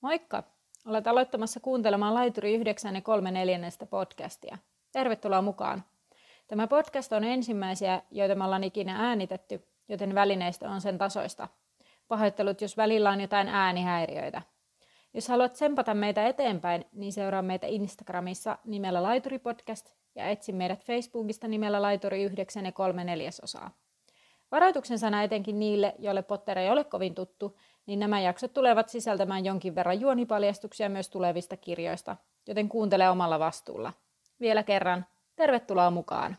Moikka! Olet aloittamassa kuuntelemaan Laituri 9 ja 3 neljännestä podcastia. Tervetuloa mukaan! Tämä podcast on ensimmäisiä, joita me ollaan ikinä äänitetty, joten välineistö on sen tasoista. Pahoittelut, jos välillä on jotain äänihäiriöitä. Jos haluat tsempata meitä eteenpäin, niin seuraa meitä Instagramissa nimellä Laituri Podcast ja etsi meidät Facebookista nimellä Laituri 9 ja 3 neljäsosaa. Varoituksen sana etenkin niille, joille Potter ei ole kovin tuttu, niin nämä jaksot tulevat sisältämään jonkin verran juonipaljastuksia myös tulevista kirjoista, joten kuuntele omalla vastuulla. Vielä kerran, tervetuloa mukaan!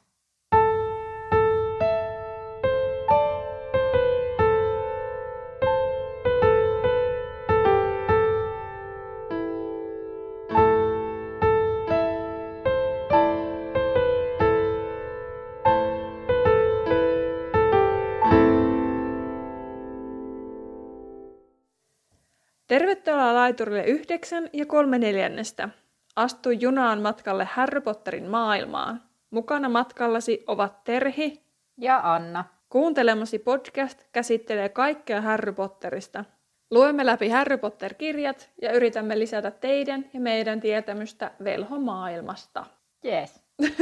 Tervetuloa laiturille yhdeksän ja kolme neljännestä. Astu junaan matkalle Harry Potterin maailmaan. Mukana matkallasi ovat Terhi ja Anna. Kuuntelemasi podcast käsittelee kaikkea Harry Potterista. Luemme läpi Harry Potter-kirjat ja yritämme lisätä teidän ja meidän tietämystä velhomaailmasta. Jees.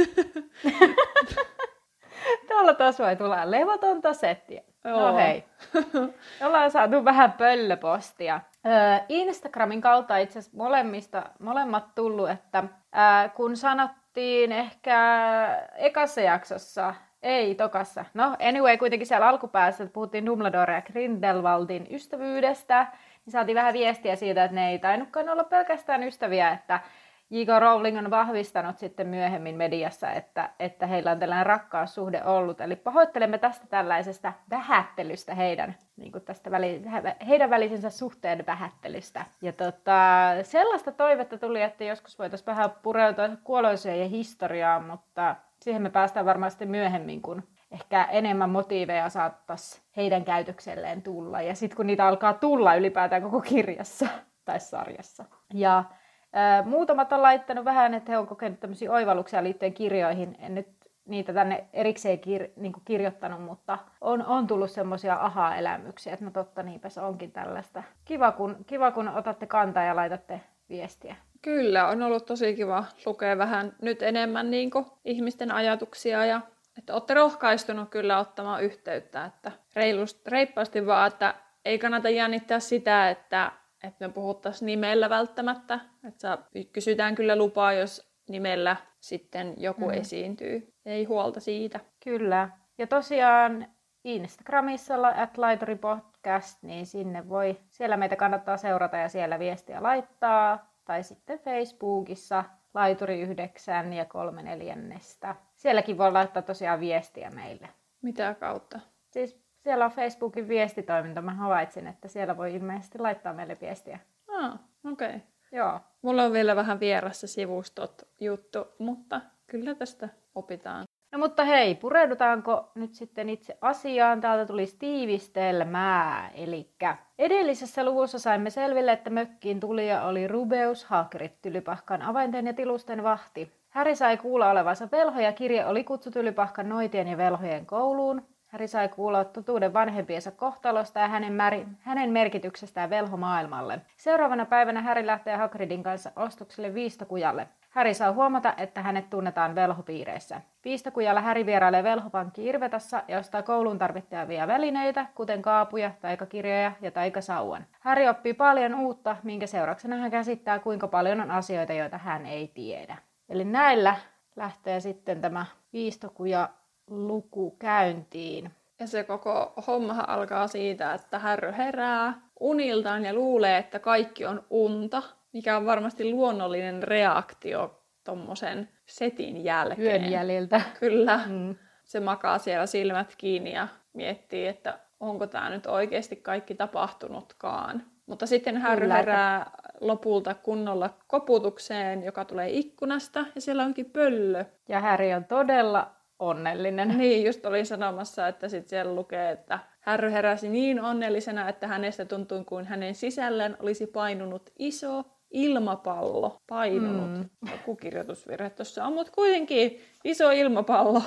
Tuolla taas voi tulla levotonta settiä. No hei. Ollaan saatu vähän pöllöpostia. Instagramin kautta itse asiassa molemmista, molemmat tullut, että kun sanottiin ehkä ekassa jaksossa, ei tokassa, no anyway kuitenkin siellä alkupäässä, että puhuttiin Dumbledore ja Grindelwaldin ystävyydestä, niin saatiin vähän viestiä siitä, että ne ei tainnutkaan olla pelkästään ystäviä, että J.K. Rowling on vahvistanut sitten myöhemmin mediassa, että, että heillä on tällainen rakkaussuhde ollut. Eli pahoittelemme tästä tällaisesta vähättelystä heidän, niin kuin tästä väli, heidän välisensä suhteen vähättelystä. Ja tota, sellaista toivetta tuli, että joskus voitaisiin vähän pureutua kuoloiseen ja historiaan, mutta siihen me päästään varmasti myöhemmin, kun ehkä enemmän motiiveja saattaisi heidän käytökselleen tulla. Ja sitten kun niitä alkaa tulla ylipäätään koko kirjassa tai sarjassa. Ja Muutamat on laittanut vähän, että he on kokenut tämmöisiä oivalluksia liittyen kirjoihin. En nyt niitä tänne erikseen kir- niin kirjoittanut, mutta on, on tullut semmoisia aha-elämyksiä, että no totta, niinpä se onkin tällaista. Kiva kun, kiva, kun otatte kantaa ja laitatte viestiä. Kyllä, on ollut tosi kiva lukea vähän nyt enemmän niin ihmisten ajatuksia ja että olette rohkaistunut kyllä ottamaan yhteyttä, että reilust, reippaasti vaan, että ei kannata jännittää sitä, että että me puhuttaisiin nimellä välttämättä. Että kysytään kyllä lupaa, jos nimellä sitten joku mm. esiintyy. Ei huolta siitä. Kyllä. Ja tosiaan Instagramissa at Podcast, niin sinne voi, siellä meitä kannattaa seurata ja siellä viestiä laittaa. Tai sitten Facebookissa Laituri 9 ja 3 neljännestä. Sielläkin voi laittaa tosiaan viestiä meille. Mitä kautta? Siis siellä on Facebookin viestitoiminta. Mä havaitsin, että siellä voi ilmeisesti laittaa meille viestiä. Ah, okei. Okay. Joo. Mulla on vielä vähän vierassa sivustot juttu, mutta kyllä tästä opitaan. No mutta hei, pureudutaanko nyt sitten itse asiaan? Täältä tuli tiivistelmää. Eli edellisessä luvussa saimme selville, että mökkiin tulija oli Rubeus Hagrid, Tylypahkan avainten ja tilusten vahti. Häri sai kuulla olevansa velho ja kirje oli kutsuttu Tylypahkan noitien ja velhojen kouluun. Häri sai kuulla totuuden vanhempiensa kohtalosta ja hänen, märi, hänen merkityksestään velhomaailmalle. Seuraavana päivänä Häri lähtee Hagridin kanssa ostokselle Viistokujalle. Häri saa huomata, että hänet tunnetaan velhopiireissä. Viistokujalla Häri vierailee velhopankki Irvetassa ja ostaa kouluun tarvittavia välineitä, kuten kaapuja, taikakirjoja ja taikasauvan. Häri oppii paljon uutta, minkä seurauksena hän käsittää, kuinka paljon on asioita, joita hän ei tiedä. Eli näillä lähtee sitten tämä Viistokuja luku käyntiin. Ja se koko hommahan alkaa siitä, että Härry herää uniltaan ja luulee, että kaikki on unta, mikä on varmasti luonnollinen reaktio tuommoisen setin jälkeen. Yön jäljiltä. Kyllä. Mm. Se makaa siellä silmät kiinni ja miettii, että onko tämä nyt oikeasti kaikki tapahtunutkaan. Mutta sitten Harry herää lopulta kunnolla koputukseen, joka tulee ikkunasta, ja siellä onkin pöllö. Ja Harry on todella onnellinen. Niin, just olin sanomassa, että sitten siellä lukee, että Härry heräsi niin onnellisena, että hänestä tuntui kuin hänen sisällään olisi painunut iso ilmapallo. Painunut. Mm. Joku kirjoitusvirhe tuossa on, mutta kuitenkin iso ilmapallo.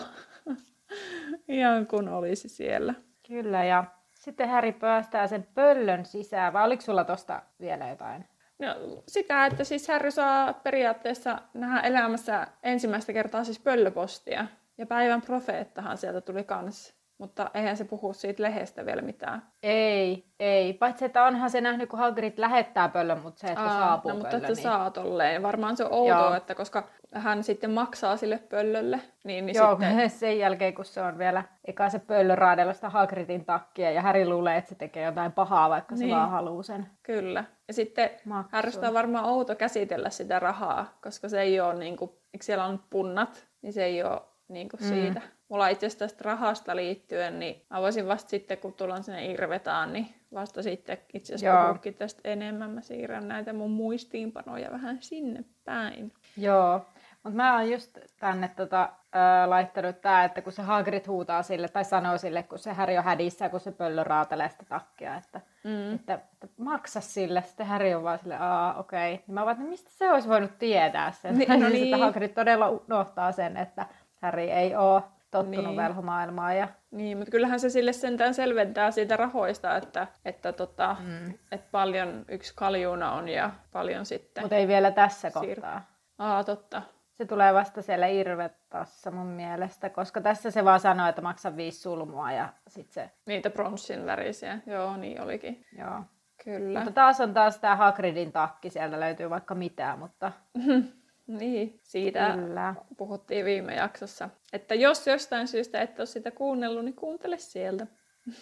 Ihan kun olisi siellä. Kyllä, ja sitten Häri päästää sen pöllön sisään. Vai oliko sulla tosta vielä jotain? No, sitä, että siis Harry saa periaatteessa nähdä elämässä ensimmäistä kertaa siis pöllöpostia. Ja päivän profeettahan sieltä tuli kans. Mutta eihän se puhu siitä lehdestä vielä mitään. Ei, ei. Paitsi, että onhan se nähnyt, kun Hagrid lähettää pöllön, mutta se, että Aa, saapuu no, mutta pöllö, että niin... saa tolleen. Varmaan se on outoa, Joo. että koska hän sitten maksaa sille pöllölle. Niin, niin Joo, sitten... sen jälkeen, kun se on vielä eka se pöllö raadella sitä Hagridin takkia ja Harry luulee, että se tekee jotain pahaa, vaikka niin. se vaan haluaa sen. Kyllä. Ja sitten Harrystä on varmaan outo käsitellä sitä rahaa, koska se ei ole niin kuin, siellä on punnat, niin se ei ole niin kuin mm. siitä. Mulla itse asiassa tästä rahasta liittyen, niin mä voisin vasta sitten, kun tullaan sinne Irvetaan, niin vasta sitten itse asiassa puhukin tästä enemmän. Mä siirrän näitä mun muistiinpanoja vähän sinne päin. Joo, mutta mä oon just tänne tota, äh, laittanut tää, että kun se Hagrid huutaa sille, tai sanoo sille, kun se Häri on hädissä, kun se pöllö raatelee sitä takkia, että, mm. että, että maksa sille. Sitten Häri on vaan sille, aa okei. Okay. Niin mä vaan, että mistä se olisi voinut tietää sen? Niin, no niin. Sitten Hagrid todella unohtaa sen, että Häri ei ole tottunut niin. velhomaailmaan. Ja... Niin, mutta kyllähän se sille sentään selventää siitä rahoista, että, että, tota, mm. että paljon yksi kaljuna on ja paljon sitten... Mutta ei vielä tässä siir... kohtaa. Aa, totta. Se tulee vasta siellä Irvetassa mun mielestä, koska tässä se vaan sanoo, että maksa viisi sulmua ja sit se... Niitä bronssin värisiä, joo, niin olikin. Joo. Kyllä. Mutta taas on taas tämä Hagridin takki, sieltä löytyy vaikka mitään, mutta... Niin, siitä Kyllä. puhuttiin viime jaksossa. Että jos jostain syystä et ole sitä kuunnellut, niin kuuntele sieltä.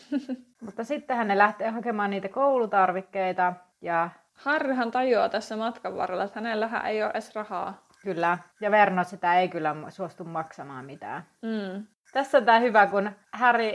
Mutta sittenhän ne lähtee hakemaan niitä koulutarvikkeita ja... Harrihan tajuaa tässä matkan varrella, että hänellähän ei ole edes rahaa. Kyllä, ja Verno sitä ei kyllä suostu maksamaan mitään. Mm. Tässä on tämä hyvä, kun Harry,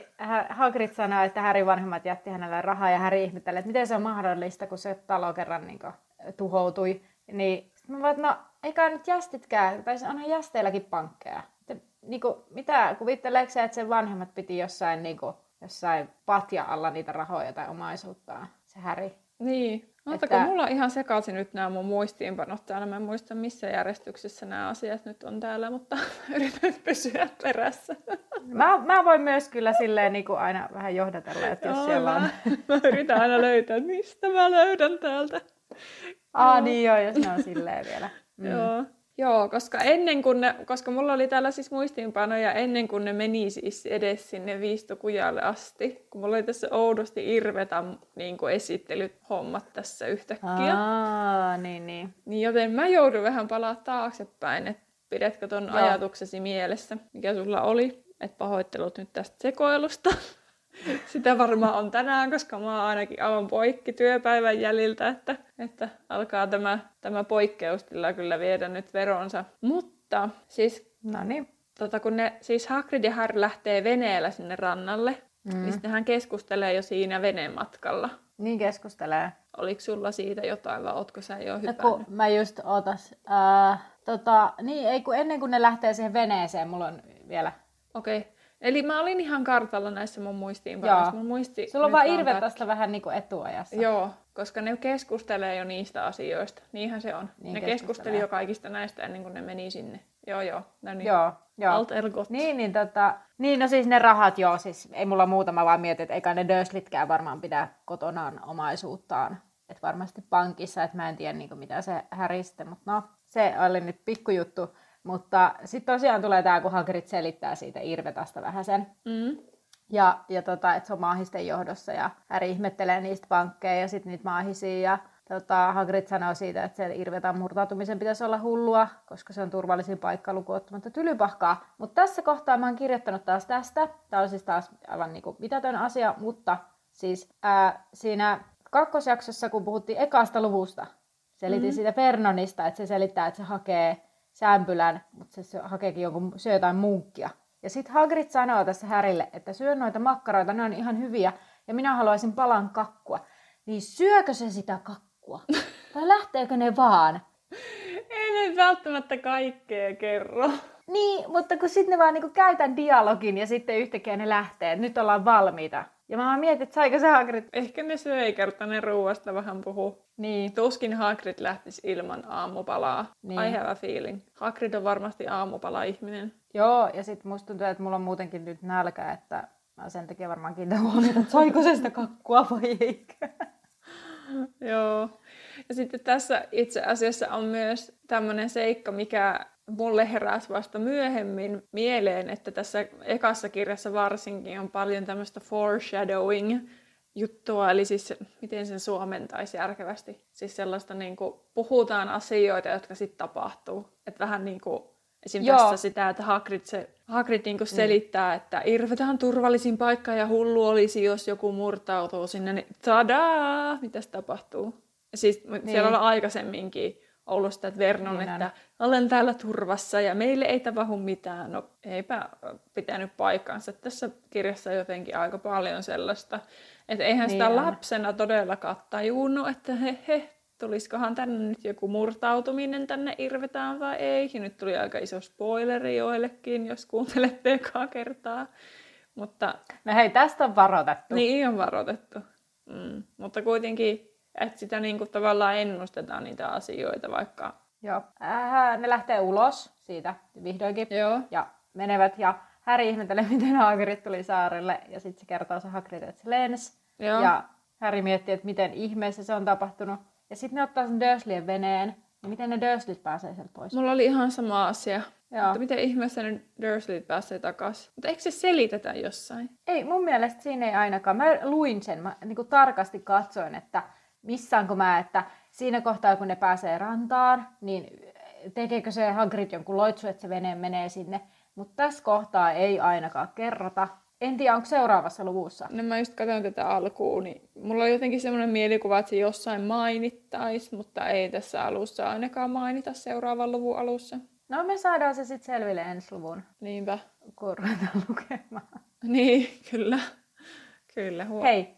Hagrid sanoi, että Harry vanhemmat jätti hänelle rahaa ja Harry ihmettelee, että miten se on mahdollista, kun se talo kerran niin kuin, tuhoutui. Niin mä vaan, no eikä nyt jästitkään, tai onhan jästeilläkin pankkeja. Että, niin kuin, mitä, kuvitteleeko se, että sen vanhemmat piti jossain, niin kuin, jossain patja alla niitä rahoja tai omaisuuttaan, se Häri? Niin. Ottako, että... mulla on ihan sekaisin nyt nämä mun muistiinpanot täällä. Mä en muista, missä järjestyksessä nämä asiat nyt on täällä, mutta yritän pysyä perässä. Mä, mä voin myös kyllä silleen niin kuin aina vähän johdatella, että jos Joo, siellä on... Mä, mä yritän aina löytää, mistä mä löydän täältä. Aa, niin joo, jos ne on silleen vielä. Mm. Joo. Joo, koska ennen kuin ne, koska mulla oli täällä siis muistiinpanoja ennen kuin ne meni siis edes sinne viistokujalle asti, kun mulla oli tässä oudosti irvetä niin kuin esittelyt hommat tässä yhtäkkiä. Aa, niin, niin. niin joten mä joudun vähän palaa taaksepäin, että pidätkö ton Joo. ajatuksesi mielessä, mikä sulla oli, että pahoittelut nyt tästä sekoilusta. Sitä varmaan on tänään, koska mä oon ainakin aivan poikki työpäivän jäljiltä, että, että alkaa tämä, tämä poikkeustila kyllä viedä nyt veronsa. Mutta siis, no niin. tota, kun ne, siis Hagrid ja Harry lähtee veneellä sinne rannalle, mm. niin hän keskustelee jo siinä venematkalla. Niin keskustelee. Oliko sulla siitä jotain vai ootko sä jo hypännyt? kun mä just otas. Äh, tota, niin, ei kun ennen kuin ne lähtee siihen veneeseen, mulla on vielä... Okei. Okay. Eli mä olin ihan kartalla näissä mun muistiinpanoissa. Mun muisti Sulla on vaan Irve tästä vähän niin kuin etuajassa. Joo, koska ne keskustelee jo niistä asioista. Niinhän se on. Niin ne keskusteli jo kaikista näistä ennen kuin ne meni sinne. Joo, joo. No niin. Joo, joo. Alt ergot. Niin, niin, tota, niin, no siis ne rahat joo, siis ei mulla muuta, mä vaan mietin, että eikä ne Durslitkään varmaan pidä kotonaan omaisuuttaan. Että varmasti pankissa, että mä en tiedä niin mitä se häriste, mutta no, se oli nyt pikkujuttu. Mutta sitten tosiaan tulee tämä, kun Hagrid selittää siitä Irvetasta vähän sen. Mm. Ja, ja tota, että se on maahisten johdossa ja Häri ihmettelee niistä pankkeja ja sitten niitä maahisia. Ja tota, Hagrid sanoo siitä, että se Irvetan murtautumisen pitäisi olla hullua, koska se on turvallisin paikka lukuottamatta tylypahkaa. Mutta tässä kohtaa mä oon kirjoittanut taas tästä. Tämä on siis taas aivan niin kuin mitätön asia, mutta siis ää, siinä kakkosjaksossa, kun puhuttiin ekasta luvusta, selitin mm-hmm. siitä Fernonista, että se selittää, että se hakee sämpylän, mutta se hakeekin jonkun, syö jotain munkkia. Ja sitten Hagrid sanoo tässä Härille, että syö noita makkaroita, ne on ihan hyviä, ja minä haluaisin palan kakkua. Niin syökö se sitä kakkua? Vai lähteekö ne vaan? Ei ne välttämättä kaikkea kerro. Niin, mutta kun sitten ne vaan niinku käytän dialogin ja sitten yhtäkkiä ne lähtee, nyt ollaan valmiita. Ja mä mietin, että saiko se Hagrid... Ehkä ne söi kerta ne ruuasta vähän puhuu. Niin. Tuskin Hagrid lähtisi ilman aamupalaa. Niin. I have a feeling. Hagrid on varmasti aamupala-ihminen. Joo, ja sitten musta tuntuu, että mulla on muutenkin nyt nälkä, että mä sen takia varmaan kiinnitän huomiota, että saiko se sitä kakkua vai eikö. Joo. Ja sitten tässä itse asiassa on myös tämmöinen seikka, mikä mulle heräsi vasta myöhemmin mieleen, että tässä ekassa kirjassa varsinkin on paljon tämmöistä foreshadowing juttua, eli siis miten sen suomentaisi järkevästi. Siis sellaista niin kuin, puhutaan asioita, jotka sitten tapahtuu. Että vähän niin kuin Esim. Joo. tässä sitä, että Hagrid, se, Hagrid niin mm. selittää, että irvetään turvallisin paikka ja hullu olisi, jos joku murtautuu sinne, niin tadaa, mitäs tapahtuu. Siis niin. siellä on aikaisemminkin ollut sitä, että Vernon, niin että olen täällä turvassa ja meille ei tapahdu mitään. No eipä pitänyt paikkaansa. Tässä kirjassa jotenkin aika paljon sellaista, että eihän sitä niin lapsena todellakaan tajunnut, että he, he, tulisikohan tänne nyt joku murtautuminen tänne irvetään vai ei. Ja nyt tuli aika iso spoileri joillekin, jos kuuntelette ekaa kertaa. Mutta... No hei, tästä on varoitettu. Niin, on varoitettu. Mm. Mutta kuitenkin, että sitä niin kuin tavallaan ennustetaan niitä asioita, vaikka... Joo. Äh, ne lähtee ulos siitä vihdoinkin. Joo. Ja menevät ja Häri ihmettelee, miten Hagrid tuli saarelle. Ja sitten se kertoo se Hagrid, että se lens. Joo. Ja Häri miettii, että miten ihmeessä se on tapahtunut. Ja sitten ne ottaa sen Dursleyn veneen. Ja miten ne Dursleyt pääsee sieltä pois? Mulla oli ihan sama asia. Joo. Mutta miten ihmeessä ne Dursleyt pääsee takaisin? Mutta eikö se selitetä jossain? Ei, mun mielestä siinä ei ainakaan. Mä luin sen, mä niin kuin tarkasti katsoin, että missaanko mä, että siinä kohtaa kun ne pääsee rantaan, niin tekeekö se Hagrid jonkun loitsu, että se vene menee sinne. Mutta tässä kohtaa ei ainakaan kerrota. En tiedä, onko seuraavassa luvussa. No mä just katsoin tätä alkuun, niin mulla on jotenkin semmoinen mielikuva, että se jossain mainittaisi, mutta ei tässä alussa ainakaan mainita seuraavan luvun alussa. No me saadaan se sitten selville ensi luvun. Niinpä. Kun lukemaan. Niin, kyllä. Kyllä, huo. Hei,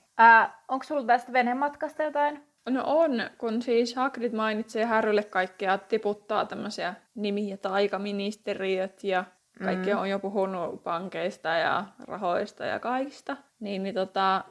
onko sulla tästä venematkasta jotain? No on, kun siis Hagrid mainitsee Harrylle kaikkea, tiputtaa tämmöisiä nimi- ja taikaministeriöt ja kaikki mm. on jo puhunut pankeista ja rahoista ja kaikista. Niin, niin tota,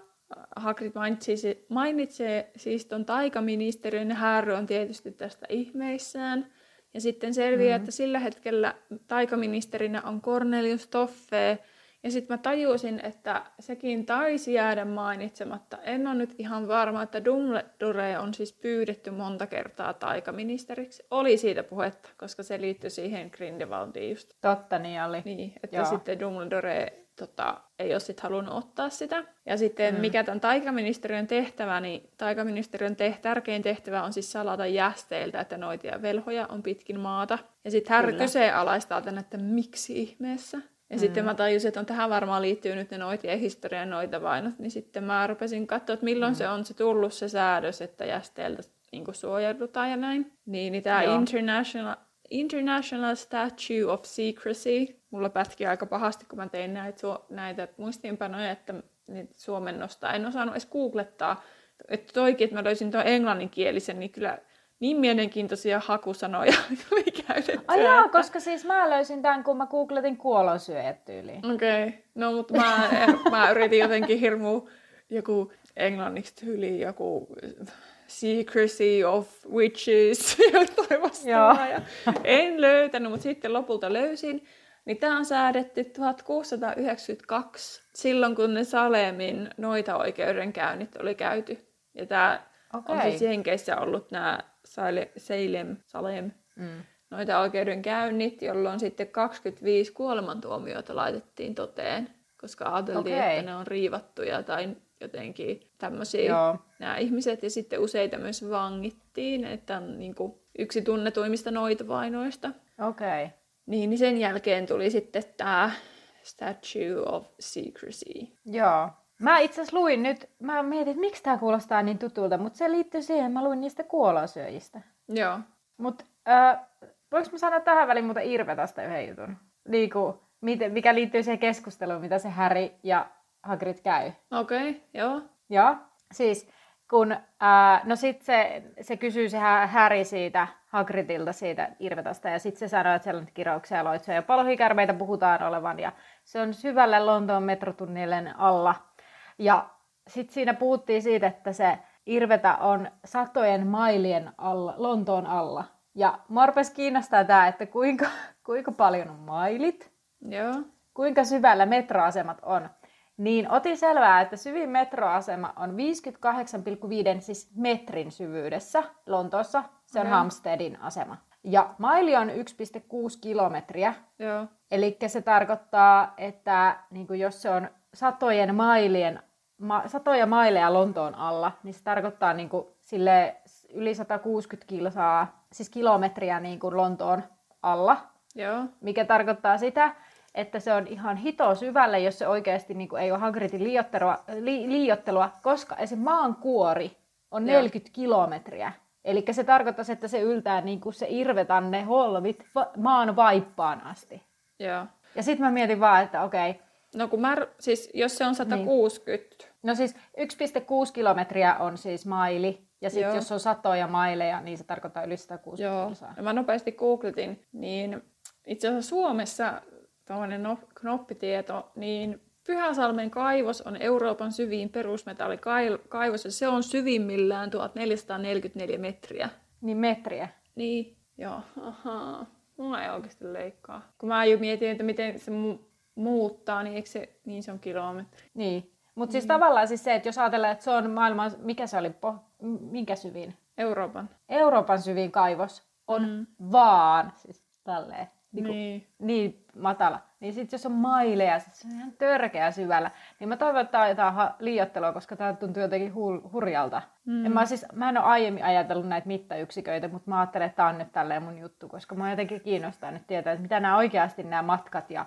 Hagrid mainitsi, mainitsee siis tuon taikaministeriön ja Harry on tietysti tästä ihmeissään. Ja sitten selviää, mm. että sillä hetkellä taikaministerinä on Cornelius Toffee, ja sitten mä tajusin, että sekin taisi jäädä mainitsematta. En ole nyt ihan varma, että Dumbledore on siis pyydetty monta kertaa taikaministeriksi. Oli siitä puhetta, koska se liittyi siihen Grindelwaldiin just. Totta, niin oli. Niin, että Joo. sitten Dumbledore tota, ei ole sitten halunnut ottaa sitä. Ja sitten mm. mikä tämän taikaministeriön tehtävä, niin taikaministeriön te- tärkein tehtävä on siis salata jästeiltä, että noitia velhoja on pitkin maata. Ja sitten hän kyseenalaistaa tänne, että miksi ihmeessä ja mm. sitten mä tajusin, että on tähän varmaan liittyy nyt ne noitien historian noita vainot, niin sitten mä rupesin katsoa, että milloin mm. se on se tullut se säädös, että jästeeltä niin suojaudutaan ja näin. Niin, niin tämä International, International Statue of Secrecy, mulla pätki aika pahasti, kun mä tein näitä, näitä muistiinpanoja, että niitä suomennosta en osannut edes googlettaa. Että toikin, että mä löysin tuon englanninkielisen, niin kyllä niin mielenkiintoisia hakusanoja tuli käytettyä. Ai jaa, että... koska siis mä löysin tämän, kun mä googletin kuolonsyöjät tyyliin. Okei, okay. no mutta mä, mä yritin jotenkin hirmu joku englanniksi tyyli, joku secrecy of witches, ja ja en löytänyt, mutta sitten lopulta löysin. Niin tämä on säädetty 1692, silloin kun ne Salemin noita oikeudenkäynnit oli käyty. Ja tämä okay. on siis Jenkeissä ollut nämä Salem, Salem mm. noita oikeudenkäynnit, jolloin sitten 25 kuolemantuomiota laitettiin toteen, koska ajateltiin, okay. että ne on riivattuja tai jotenkin tämmöisiä nämä ihmiset. Ja sitten useita myös vangittiin, että on niin kuin yksi tunnetuimmista noita vainoista. Okei. Okay. Niin, niin sen jälkeen tuli sitten tämä Statue of Secrecy. Joo. Mä itse asiassa luin nyt, mä mietin, että miksi tämä kuulostaa niin tutulta, mutta se liittyy siihen, mä luin niistä kuolosyöjistä. Joo. Mutta äh, voinko mä sanoa tähän väliin muuta Irvetasta yhden jutun? Niinku, miten, mikä liittyy siihen keskusteluun, mitä se Harry ja Hagrid käy. Okei, okay, joo. Joo, siis kun, äh, no sit se, se kysyy se Harry siitä Hagridilta siitä Irvetasta ja sitten se sanoo, että siellä on kirouksia ja loitsoja ja palohikärmeitä puhutaan olevan ja se on syvälle Lontoon metrotunnilien alla ja sitten siinä puhuttiin siitä, että se Irvetä on satojen mailien alla, Lontoon alla. Ja mua kiinnostaa tämä, että kuinka, kuinka paljon on mailit, Joo. kuinka syvällä metroasemat on. niin otin selvää, että syvin metroasema on 58,5 siis metrin syvyydessä Lontoossa. Se on Joo. Hampsteadin asema. Ja maili on 1,6 kilometriä. Joo. Eli se tarkoittaa, että niin jos se on satojen mailien, ma, satoja maileja Lontoon alla, niin se tarkoittaa niin kuin sille yli 160 kilsaa, siis kilometriä niin kuin Lontoon alla, Joo. mikä tarkoittaa sitä, että se on ihan hito syvälle, jos se oikeasti niin kuin ei ole Hagridin liiottelua, li, liiottelua, koska esim. maan kuori on Joo. 40 kilometriä. Eli se tarkoittaisi, että se yltää niin kuin se irvetanne holvit va- maan vaippaan asti. Joo. Ja sitten mä mietin vaan, että okei, No kun mä, siis jos se on 160, no siis 1,6 kilometriä on siis maili, ja sitten jos on satoja maileja, niin se tarkoittaa yli 160 Joo, kilsaa. ja mä nopeasti googletin, niin itse asiassa Suomessa tämmöinen no- knoppitieto, niin Pyhäsalmen kaivos on Euroopan syvin perusmetallikaivos, ja se on syvimmillään 1444 metriä. Niin metriä. Niin, joo, ahaa. Mulla ei oikeasti leikkaa. Kun mä jo mietin, että miten se mu- muuttaa, niin eikö se, niin se on kilometri. Niin. Mutta siis tavallaan siis se, että jos ajatellaan, että se on maailman, mikä se oli, po, minkä syvin? Euroopan. Euroopan syvin kaivos on Mm. vaan, siis tälleen, niin, kuin, Niin. niin matala. Niin sitten jos on maileja, siis se on ihan törkeä syvällä. Niin mä toivon, että tää on jotain liiottelua, koska tää tuntuu jotenkin hurjalta. Mm. En mä, siis, mä en ole aiemmin ajatellut näitä mittayksiköitä, mutta mä ajattelen, että tää on nyt tälleen mun juttu, koska mä jotenkin kiinnostaa nyt tietää, että mitä nämä oikeasti nämä matkat ja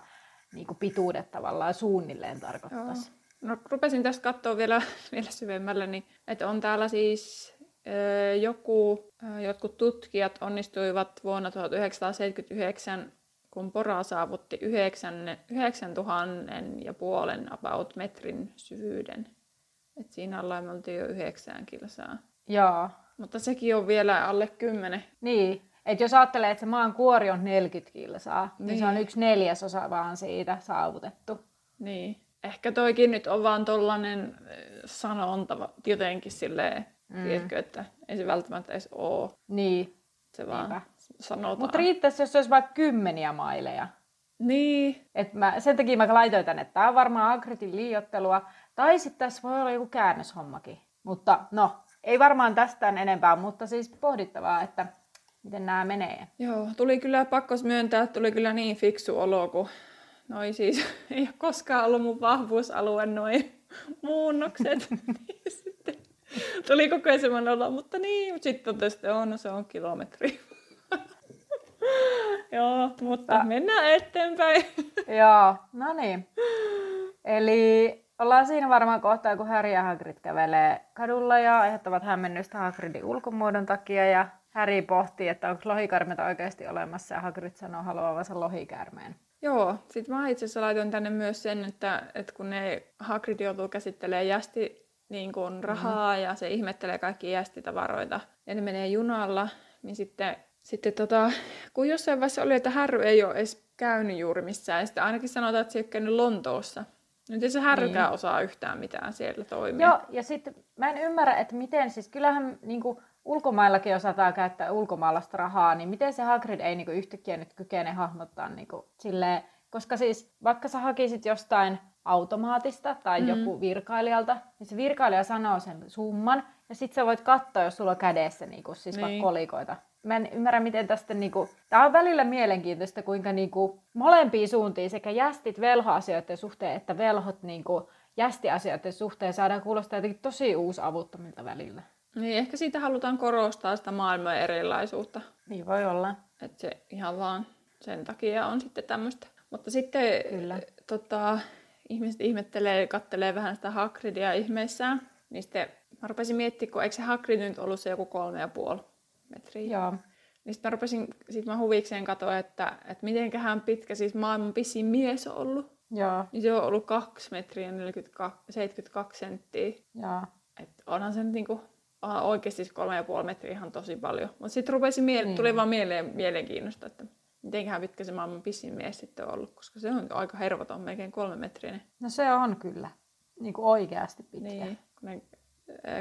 niin kuin pituudet tavallaan suunnilleen tarkoittaisi. No rupesin tästä katsoa vielä, vielä syvemmälle, niin että on täällä siis ö, joku, ö, jotkut tutkijat onnistuivat vuonna 1979, kun pora saavutti 9, 9000 ja puolen about metrin syvyyden. Et siinä ollaan me oltiin jo 9 kilsaa. Joo. Mutta sekin on vielä alle 10. Niin, että jos ajattelee, että se maan kuori on 40 kilsaa, niin, niin se Niin. on yksi neljäsosa vaan siitä saavutettu. Niin. Ehkä toikin nyt on vaan tollanen sanonta jotenkin silleen, mm. tiedätkö, että ei se välttämättä edes oo. Niin, Se vaan Niinpä. sanotaan. mutta riittäisi, jos se olisi vaikka kymmeniä maileja. Niin, Et mä, sen takia mä laitoin tänne, että tämä on varmaan Agritin liiottelua. Tai sitten tässä voi olla joku käännöshommakin. Mutta no, ei varmaan tästään enempää, mutta siis pohdittavaa, että miten nämä menee. joo, tuli kyllä pakko myöntää, että tuli kyllä niin fiksu olo, kun noi siis ei ole koskaan ollut mun vahvuusalue noin muunnokset. niin sitten tuli koko ajan semmoinen olo, mutta niin, mutta sitten tästä on, no se on kilometri. joo, mutta mennään eteenpäin. Joo, no niin. Eli ollaan siinä varmaan kohtaa, kun Harry ja Hagrid kävelee kadulla ja aiheuttavat hämmennystä Hagridin ulkomuodon takia. Ja Harry pohtii, että onko lohikäärmeitä oikeasti olemassa ja Hagrid sanoo haluavansa lohikäärmeen. Joo, sitten mä itse asiassa laitoin tänne myös sen, että, että kun ne Hagrid joutuu käsittelemään jästi niin kuin rahaa mm-hmm. ja se ihmettelee kaikki jästitavaroita ja ne menee junalla, niin sitten, sitten tota, kun jossain vaiheessa oli, että Harry ei ole edes käynyt juuri missään ja sitten ainakin sanotaan, että se ei ole käynyt Lontoossa. Nyt ei se Harrykään Niin. osaa yhtään mitään siellä toimia. Joo, ja sitten mä en ymmärrä, että miten siis, kyllähän niin kuin, ulkomaillakin osataan käyttää ulkomaalaista rahaa, niin miten se Hagrid ei niin kuin, yhtäkkiä nyt kykene hahmottaa niin kuin, silleen, koska siis vaikka sä hakisit jostain automaatista tai mm. joku virkailijalta, niin se virkailija sanoo sen summan, ja sitten sä voit katsoa, jos sulla on kädessä niin kuin, siis niin. Vaikka kolikoita. Mä en ymmärrä, miten tästä... Niin kuin, Tämä on välillä mielenkiintoista, kuinka niin kuin, molempiin suuntiin sekä jästit velhoasioiden suhteen, että velhot niin kuin, jästiasioiden suhteen saadaan kuulostaa jotenkin tosi uusavuttomilta välillä. Niin ehkä siitä halutaan korostaa sitä maailman erilaisuutta. Niin voi olla. Että se ihan vaan sen takia on sitten tämmöistä. Mutta sitten Kyllä. Tota, ihmiset ihmettelee, kattelee vähän sitä Hagridia ihmeissään. Niin sitten mä rupesin miettimään, kun eikö se Hagrid nyt ollut se joku kolme ja puoli metriä. Joo. Niin sitten mä rupesin, sit mä huvikseen katsoa, että, että mitenköhän pitkä siis maailman pisin mies on ollut. Joo. Niin se on ollut 2 metriä 42, 72 senttiä. Joo. Et onhan se nyt niinku, oikeasti siis kolme ja puoli metriä ihan tosi paljon. Mutta sitten rupesin miele- Niin. tuli vaan mieleen, mielenkiinnosta, että mitenköhän pitkä se maailman pisin mies sitten on ollut, koska se on aika hervoton, melkein kolme metriä. No se on kyllä. Niin kuin oikeasti pitkä. Niin, kun ne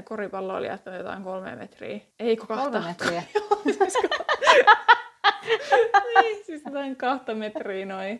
koripalloilijat on jotain kolme metriä. Ei kun kahta. Kolme metriä. niin, siis jotain kahta metriä noin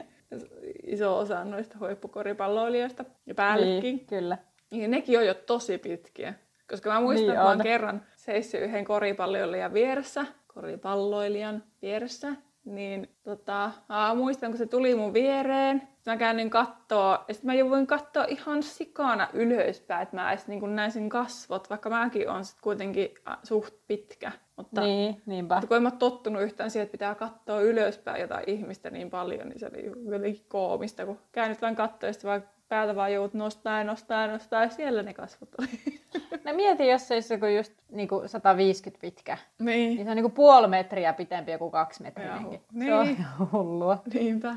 iso osa noista huippukoripalloilijoista. Ja ja päällekin. Niin, kyllä. Niin nekin on jo tosi pitkiä. Koska mä muistan, Niin että mä oon kerran seissyt yhden koripalloilijan vieressä, koripalloilijan vieressä, niin tota, aa, muistan, kun se tuli mun viereen, mä käännyin kattoo, ja sitten mä jouduin katsoa ihan sikana ylöspäin, että mä edes niin näin sen kasvot, vaikka mäkin on sit kuitenkin suht pitkä. Mutta, Niin, niinpä. mutta kun en mä tottunut yhtään siihen, että pitää katsoa ylöspäin jotain ihmistä niin paljon, niin se oli jotenkin koomista, kun käännyt vain katsoa, ja sitten vaan päätä vaan joudut nostaa ja nostaa ja nostaa, ja siellä ne kasvot oli. No mieti, jos se olisi joku just niinku 150 pitkä. niin. Niin se on niinku puoli metriä pitempi joku kaksi metriä. Joo, Se niin. on hullua. Niinpä.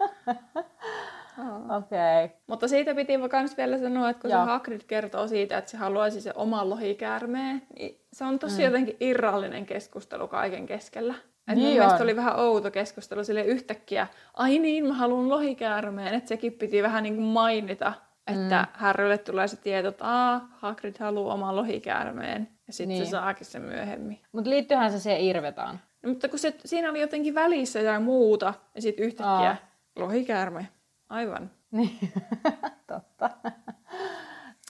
Okei. Okay. Mutta siitä piti myös vielä sanoa, että kun Joo. se Hagrid kertoo siitä, että se haluaisi se oman lohikäärmeen, niin se on tosi mm. jotenkin irrallinen keskustelu kaiken keskellä. Et Niin mun oli vähän outo keskustelu sille yhtäkkiä, ai niin, mä haluan lohikäärmeen, että sekin piti vähän niin kuin mainita, että mm. Harrylle tulee se tieto, että Aa, Hagrid haluaa oman lohikäärmeen, ja sitten niin. Se saakin sen myöhemmin. Mutta liittyyhän se siihen Irvetaan. No, mutta kun se, siinä oli jotenkin välissä jotain muuta, ja sitten yhtäkkiä Aa. lohikäärme. Aivan. Niin, totta.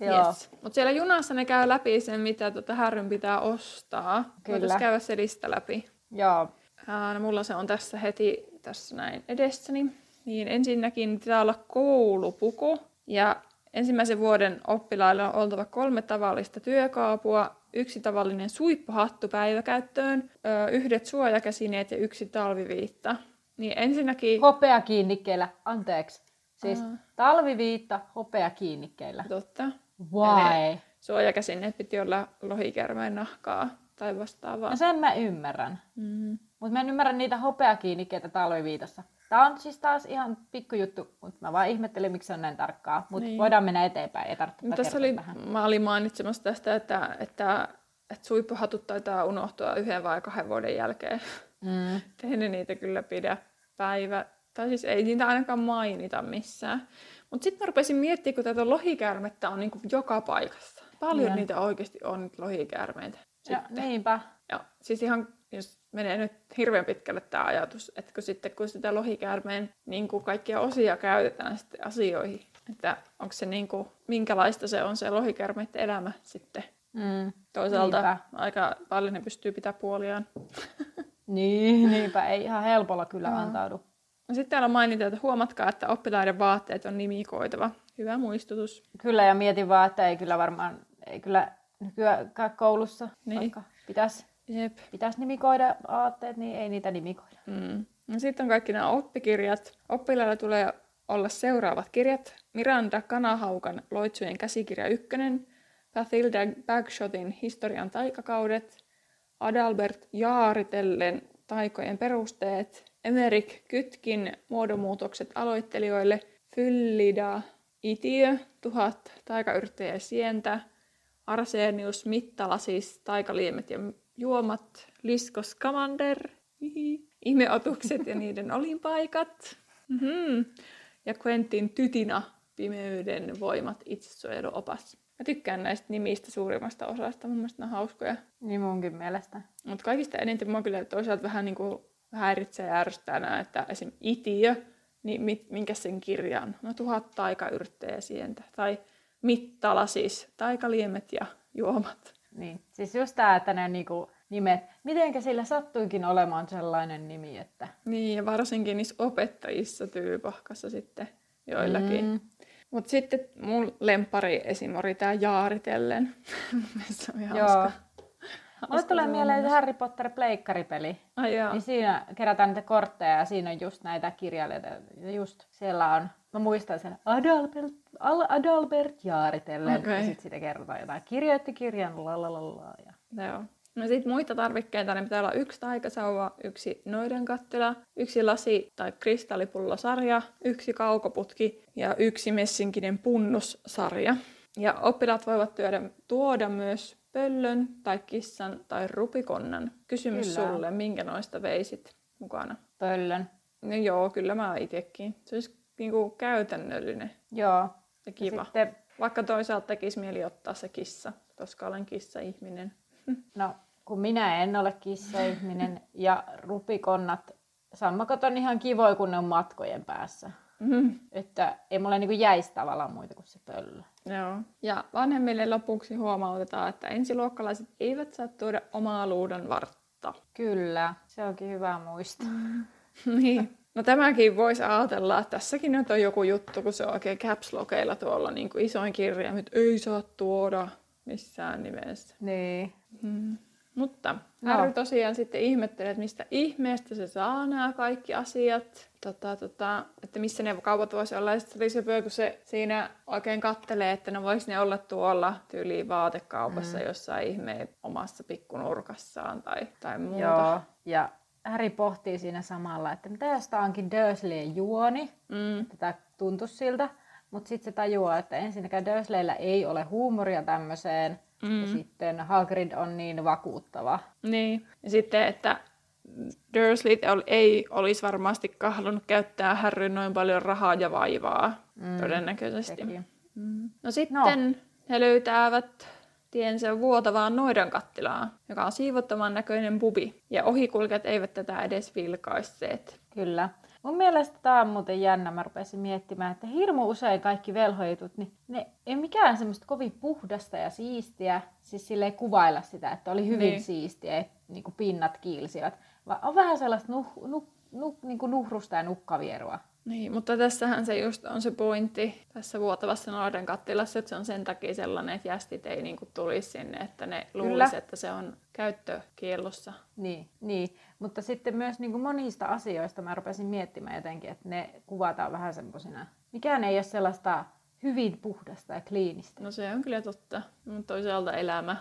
Joo. Yes. Mutta siellä junassa ne käy läpi sen, mitä tota Härryn pitää ostaa. Kyllä. Voitaisiin käydä se lista läpi. Joo. Ää, no mulla se on tässä heti tässä näin edessäni. Niin ensinnäkin pitää olla koulupuku. Ja ensimmäisen vuoden oppilailla on oltava kolme tavallista työkaapua, yksi tavallinen suippuhattu päiväkäyttöön, yhdet suojakäsineet ja yksi talviviitta. Niin ensinnäkin... Hopea kiinnikkeillä. Anteeksi. Siis Aa. talviviitta hopea kiinnikkeillä. Totta. Why? Suojakäsineet piti olla lohikärmeen nahkaa tai vastaavaa. No sen mä ymmärrän. Mm. Mutta mä en ymmärrä niitä hopeakiinnikkeitä talviviitossa. Tää on siis taas ihan pikkujuttu, mutta mä vaan ihmettelin, miksi se on näin tarkkaa. Mutta Niin. niin. voidaan mennä eteenpäin, ei tarvitse Mutta tässä oli, vähän. mä olin mainitsemassa tästä, että, että, että suippuhatut taitaa unohtua yhden vai kahden vuoden jälkeen. Mm. Ei ne niitä kyllä pidä päivä, tai siis ei niitä ainakaan mainita missään. Mutta sitten mä rupesin miettimään, kun tätä lohikäärmettä on niinku joka paikassa. Paljon Joo. niitä oikeasti on lohikäärmeitä. Ja, Sitten. niinpä. Ja siis ihan, jos menee nyt hirveän pitkälle tämä ajatus, että kun sitten kun sitä lohikäärmeen niin kuin kaikkia osia käytetään sitten asioihin, että onko se niin kuin, minkälaista se on se lohikäärmeiden elämä sitten. Mm. Toisaalta Niinpä. aika paljon ne pystyy pitämään puoliaan. Niin, niinpä. Ei ihan helpolla kyllä Joo. antaudu. No Sitten täällä on mainita, että huomatkaa, että oppilaiden vaatteet on nimikoitava. Hyvä muistutus. Kyllä, ja mietin vaan, että ei kyllä varmaan, ei kyllä nykyään koulussa, niin. vaikka pitäisi Jep. pitäis nimikoida aatteet, niin ei niitä nimikoida. Mm. No sitten on kaikki nämä oppikirjat. Oppilailla tulee olla seuraavat kirjat. Miranda Kanahaukan Loitsujen käsikirja 1, Bathilda Bagshotin Historian taikakaudet, Adalbert Jaaritellen Taikojen perusteet, Emerik Kytkin Muodonmuutokset aloittelijoille, Fyllida Itiö, Tuhat taikayrttejä ja sientä, Arsenius Mittala siis Taikaliemet ja juomat, Lisko Scamander, hihi, ihmeotukset ja niiden olinpaikat, mm-hmm. ja Quentin Tytina, Pimeyden voimat, itsesuojeluopas. Mä tykkään näistä nimistä suurimmasta osasta, mun mielestä ne on hauskoja. Niin munkin mielestä. Mutta kaikista eniten mua kyllä toisaalta vähän niin kuin häiritsee ja ärsyttää nämä, että esim. itiö, niin mit, minkä sen kirjan? No tuhat taikayrttejä sientä. Tai mittala siis, taikaliemet ja juomat. Niin. Siis just tää, että ne niinku nimet, mitenkä sillä sattuikin olemaan sellainen nimi, että... Niin, ja varsinkin niissä opettajissa tyypahkassa sitten joillakin. Mm. Mutta sitten mun lempari esim. oli tää Jaaritellen. Mun mielestä se on ihan Joo. hauska. Mulle tulee mieleen se. Harry Potter pleikkaripeli. Ai joo. Niin siinä kerätään niitä kortteja ja siinä on just näitä kirjailijoita. Ja just siellä on, mä muistan sen Adalbert, Al- Adalbert Jaaritellen. Okei. Ja sitten siitä kerrotaan jotain. Kirjoitti kirjan, lalalala. Ja... Joo. No sitten muita tarvikkeita, niin pitää olla yksi taikasauva, yksi noidenkattila, yksi lasi- tai kristallipullosarja, yksi kaukoputki ja yksi messinkinen punnussarja. Ja oppilaat voivat työdä, tuoda myös pöllön tai kissan tai rupikonnan. Kysymys Kyllä. sulle, minkä noista veisit mukana? Pöllön. No joo, kyllä mä itsekin. Se olisi niinku käytännöllinen Joo. ja Ja kiva. sitten, Vaikka toisaalta tekisi mieli ottaa se kissa, koska olen kissa-ihminen. no, kun minä en ole kissa-ihminen ja rupikonnat, sammakot on ihan kivoja, kun ne on matkojen päässä. Mm. Että ei mulle niinku jäisi tavallaan muita kuin se pöllö. Joo. Ja vanhemmille lopuksi huomautetaan, että ensiluokkalaiset eivät saa tuoda omaa luudan vartta. Kyllä, se onkin hyvä muistaa. niin. No tämäkin voisi ajatella, että tässäkin nyt on joku juttu, kun se on oikein caps lokeilla tuolla niin kuin isoin kirja, että ei saa tuoda missään nimessä. Niin. Mm. Mutta No. Harry tosiaan sitten ihmettelee, että mistä ihmeestä se saa nämä kaikki asiat. Tota, tota, että missä ne kaupat voisi olla. Ja sitten se oli söpöä, kun se siinä oikein kattelee, että no voisi ne olla tuolla tyyliin vaatekaupassa mm. jossain ihmeen omassa pikkunurkassaan tai, tai muuta. Joo. Ja Harry pohtii siinä samalla, että mitä jos tää onkin Dursleyn juoni. Mm. Tätä tuntuu siltä. Mutta sitten se tajuaa, että ensinnäkään Dursleyllä ei ole huumoria tämmöiseen. Mm. Ja sitten Hagrid on niin vakuuttava. Niin. Ja sitten, että Dursleyt ol- ei olisi varmasti halunnut käyttää Harryn noin paljon rahaa ja vaivaa, mm. todennäköisesti. Teki. Mm. No sitten no. he löytävät tiensä vuotavaan noidan kattilaan, joka on siivottoman näköinen bubi. Ja ohikulkijat eivät tätä edes vilkaisseet. Kyllä. Mun mielestä tämä on muuten jännä. Mä rupesin miettimään, että hirmu usein kaikki velhojutut, niin ne ei mikään semmoista kovin puhdasta ja siistiä, siis silleen kuvailla sitä, että oli hyvin Niin. niin. siistiä, että niin kuin pinnat kiilsivät. Vaan on vähän sellaista nuh, nuh, nuh, niin kuin nuhrusta ja nukkavierua. Niin, mutta tässähän se just on se pointti tässä vuotavassa noidan kattilassa, että se on sen takia sellainen, että jästit ei niinku tulisi sinne, että ne luulisi, että se on käyttökiellossa. Niin, niin. mutta sitten myös niin kuin monista asioista mä rupesin miettimään jotenkin, että ne kuvataan vähän semmoisina. Mikään ei ole sellaista hyvin puhdasta ja kliinistä. No se on kyllä totta, mutta toisaalta elämä.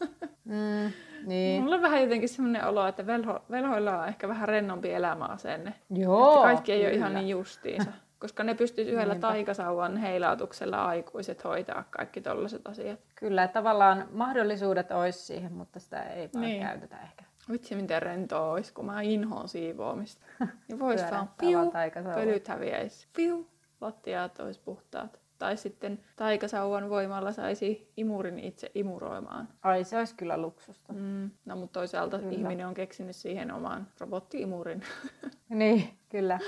Mm, niin. Mulla on vähän jotenkin sellainen olo, että velho, velhoilla on ehkä vähän rennompi elämäasenne. Joo, että kaikki ei ole kyllä. ihan niin justiinsa. Koska ne pystyisi yhdellä Niinpä. taikasauvan heilautuksella aikuiset hoitaa kaikki tollaiset asiat. Kyllä, että tavallaan mahdollisuudet olisi siihen, mutta sitä ei vaan Niin. käytetä ehkä. Vitsi, miten rentoa olisi, kun mä inhoon siivoamista. Niin vois vaan piu, pölyt häviäisi. Piu, lattiat olisi puhtaat. Tai sitten taikasauvan voimalla saisi imurin itse imuroimaan. Ai, se olisi kyllä luksusta. Mm. No mutta toisaalta Kyllä. ihminen on keksinyt siihen oman robotti-imurin. Niin, kyllä.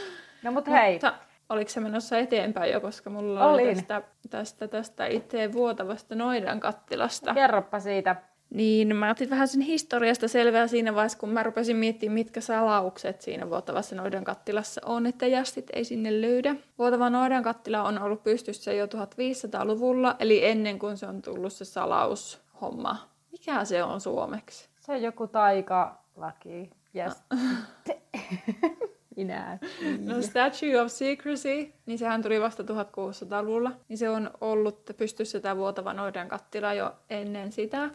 No mutta hei, Mutta oliko se menossa eteenpäin jo, koska mulla oli Olin. tästä, tästä, tästä itse vuotavasta noidan kattilasta. kerroppa siitä. Niin, mä otin vähän sen historiasta selvää siinä vaiheessa, kun mä rupesin miettimään, mitkä salaukset siinä vuotavassa noidan kattilassa on, että jästit ei sinne löydä. Vuotava noidan kattila on ollut pystyssä jo 1500-luvulla, eli ennen kuin se on tullut se salaushomma. Mikä se on suomeksi? Se on joku taikalaki. Yes. Minä. No Statue of Secrecy, niin sehän tuli vasta 1600-luvulla. Niin se on ollut pystyssä tämä vuotava noidan kattila jo ennen sitä.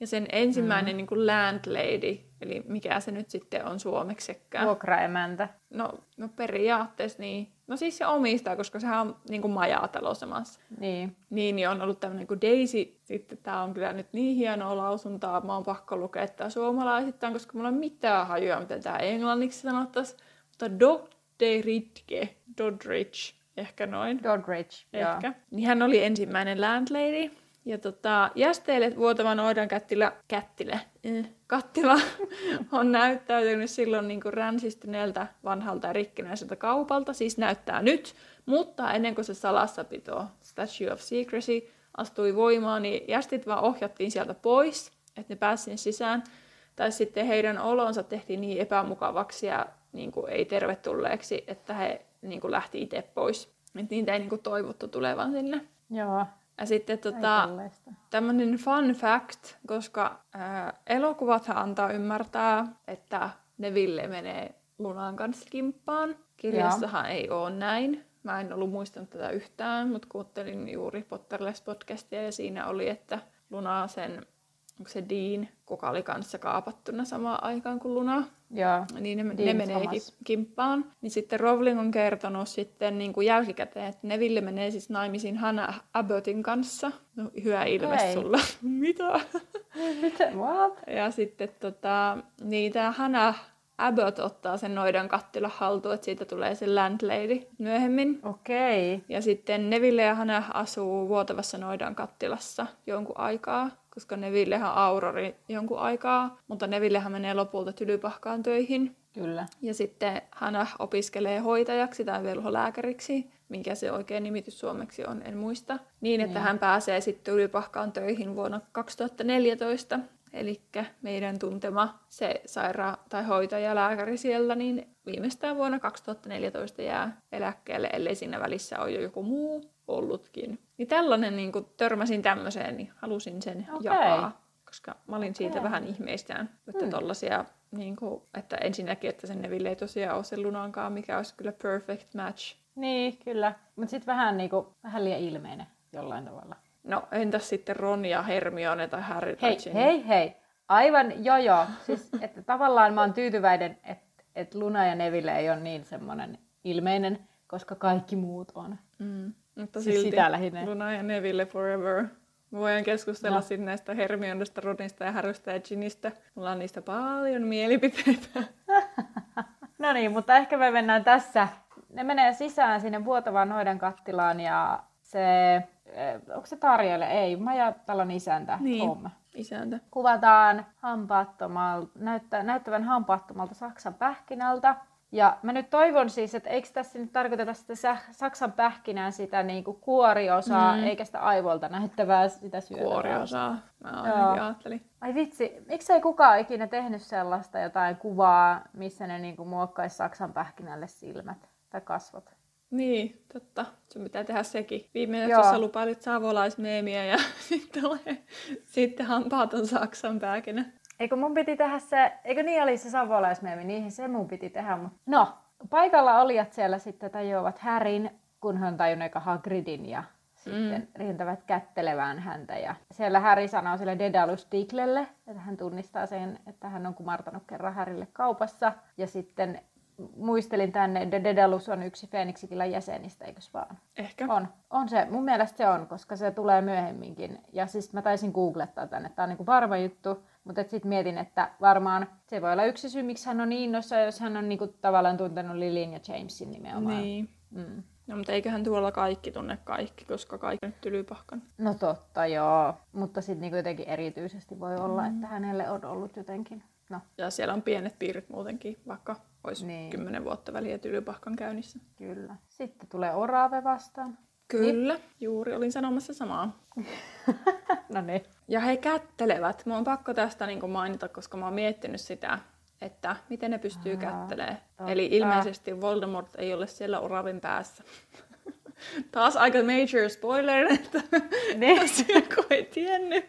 Ja sen ensimmäinen mm. niin kuin landlady, eli mikä se nyt sitten on suomeksekään. Vuokraemäntä. No, no periaatteessa niin. No siis se omistaa, koska sehän on niin kuin majatalo samassa. Niin. Niin, niin on ollut tämmöinen kuin Daisy. Sitten tämä on kyllä nyt niin hienoa lausuntaa. Mä oon pakko lukea tämä suomalaisittain, koska mulla ei ole mitään hajua, mitä tämä englanniksi sanottaisiin. Mutta Dodderidge, Doddridge, ehkä noin. Doddridge. Ehkä. Niin hän oli ensimmäinen landlady. Ja tota, jästeille vuotava noidan kättilä, kättilä, äh, kattila on näyttäytynyt silloin niin kuin ränsistyneeltä vanhalta ja rikkinäiseltä kaupalta, siis näyttää nyt, mutta ennen kuin se salassapito, Statue of Secrecy, astui voimaan, niin jästit vaan ohjattiin sieltä pois, että ne pääsivät sisään. Tai sitten heidän olonsa tehtiin niin epämukavaksi ja niin kuin ei tervetulleeksi, että he niin kuin lähti itse pois. Että niitä ei niin kuin toivottu tulevan sinne. Joo. Ja sitten Tota... tämmöinen fun fact, koska ää, elokuvathan antaa ymmärtää, että Neville menee Lunan kanssa kimppaan. Kirjassahan ei ole näin. Mä en ollut muistanut tätä yhtään, mutta kuuntelin juuri Potterless-podcastia ja siinä oli, että Luna sen, onko se Dean, kuka oli kanssa kaapattuna samaan aikaan kuin Luna, Joo. niin ne, ne menee Thomas. ki- kimppaan. Niin sitten Rowling on kertonut sitten niin kuin jälkikäteen, että Neville menee siis naimisiin Hannah Abbottin kanssa. No, hyvä ilme Hei. sulla. Mitä? Mitä? What? Ja sitten tota, niin tämä Hannah Abbott ottaa sen noidan kattilan haltuun, että siitä tulee se landlady myöhemmin. Okei. Ja sitten Neville ja Hannah asuu vuotavassa noidan kattilassa jonkun aikaa, koska Nevillehän aurori jonkun aikaa, mutta Nevillehän menee lopulta tylypahkaan töihin. Kyllä. Ja sitten hän opiskelee hoitajaksi tai velholääkäriksi, minkä se oikein nimitys suomeksi on, en muista. Niin, että niin. hän pääsee sitten tylypahkaan töihin vuonna 2014. Eli meidän tuntema se saira- tai hoitajalääkäri siellä, niin viimeistään vuonna 2014 jää eläkkeelle, ellei siinä välissä ole jo joku muu ollutkin. Niin tällainen, niin kun törmäsin tämmöiseen, niin halusin sen okay. jakaa, koska mä olin siitä okay. vähän ihmeistään, että hmm. tollasia, niin kuin, että ensinnäkin, että sen Neville ei tosiaan ole se lunankaan, mikä olisi kyllä perfect match. Niin, kyllä. Mutta sitten vähän, niin kuin, vähän liian ilmeinen jollain tavalla. No entäs sitten Ron ja Hermione tai Harry hei, tai Hei, hei, Aivan, joo joo. Siis, että tavallaan mä oon tyytyväinen, että, että Luna ja Neville ei ole niin semmoinen ilmeinen, koska kaikki muut on. Mm. Mutta siis silti sitä lähinnä. Luna ja Neville forever. Me voidaan keskustella no. sitten näistä Hermionesta, Ronista ja Harrystä ja Ginistä. Mulla on niistä paljon mielipiteitä. no niin, mutta ehkä me mennään tässä. Ne menee sisään sinne vuotavaan noiden kattilaan ja se, eh, onko se Tarjoille? Ei, Maja talon isäntä, niin. Tom. Isäntä. Kuvataan hampaattomalta, näyttä, näyttävän hampaattomalta Saksan pähkinältä. Ja mä nyt toivon siis, että eikö tässä nyt tarkoiteta sitä Saksan pähkinää sitä niin kuin kuoriosaa, mm. eikä sitä aivolta näyttävää sitä syötävää. Kuoriosaa, mä ainakin ajattelin. Ai vitsi, miksei kukaan ikinä tehnyt sellaista jotain kuvaa, missä ne niin kuin muokkaisi Saksan pähkinälle silmät tai kasvot? Niin, totta. Se pitää tehdä sekin. Viime jaksossa lupailit savolaismeemiä ja sitten, sitten hampaaton Saksan pääkinä. Eikö mun piti tehdä se, eikö niin oli se savolaismeemi, niin se mun piti tehdä. No, paikalla olijat siellä sitten tajuavat Härin, kun hän tajunnut Hagridin ja sitten mm. rientävät kättelevään häntä. Ja siellä Häri sanoo sille Dedalus Diglelle, että hän tunnistaa sen, että hän on kumartanut kerran Härille kaupassa. Ja sitten muistelin tänne, että Dedalus on yksi Phoenixikilla jäsenistä, eikös vaan? Ehkä. On. On se. Mun mielestä se on, koska se tulee myöhemminkin. Ja siis mä taisin googlettaa tänne. Tämä on niin kuin varma juttu. Mutta sitten mietin, että varmaan se voi olla yksi syy, miksi hän on niin innossa, jos hän on niinku tavallaan tuntenut Lilin ja Jamesin nimenomaan. Niin. Mm. No, mutta eiköhän tuolla kaikki tunne kaikki, koska kaikki nyt tylypahkan. No totta, joo. Mutta sitten niinku jotenkin erityisesti voi olla, mm. että hänelle on ollut jotenkin. No. Ja siellä on pienet piirit muutenkin, vaikka olisi niin. vuotta väliä tylypahkan käynnissä. Kyllä. Sitten tulee orave vastaan. Kyllä, niin. juuri olin sanomassa samaa. no niin. Ja he kättelevät. Mä on pakko tästä niin mainita, koska mä oon miettinyt sitä, että miten ne pystyy kättelemään. Eli ilmeisesti Voldemort ei ole siellä oravin päässä. Taas aika major spoiler, että niin. kun ei tiennyt.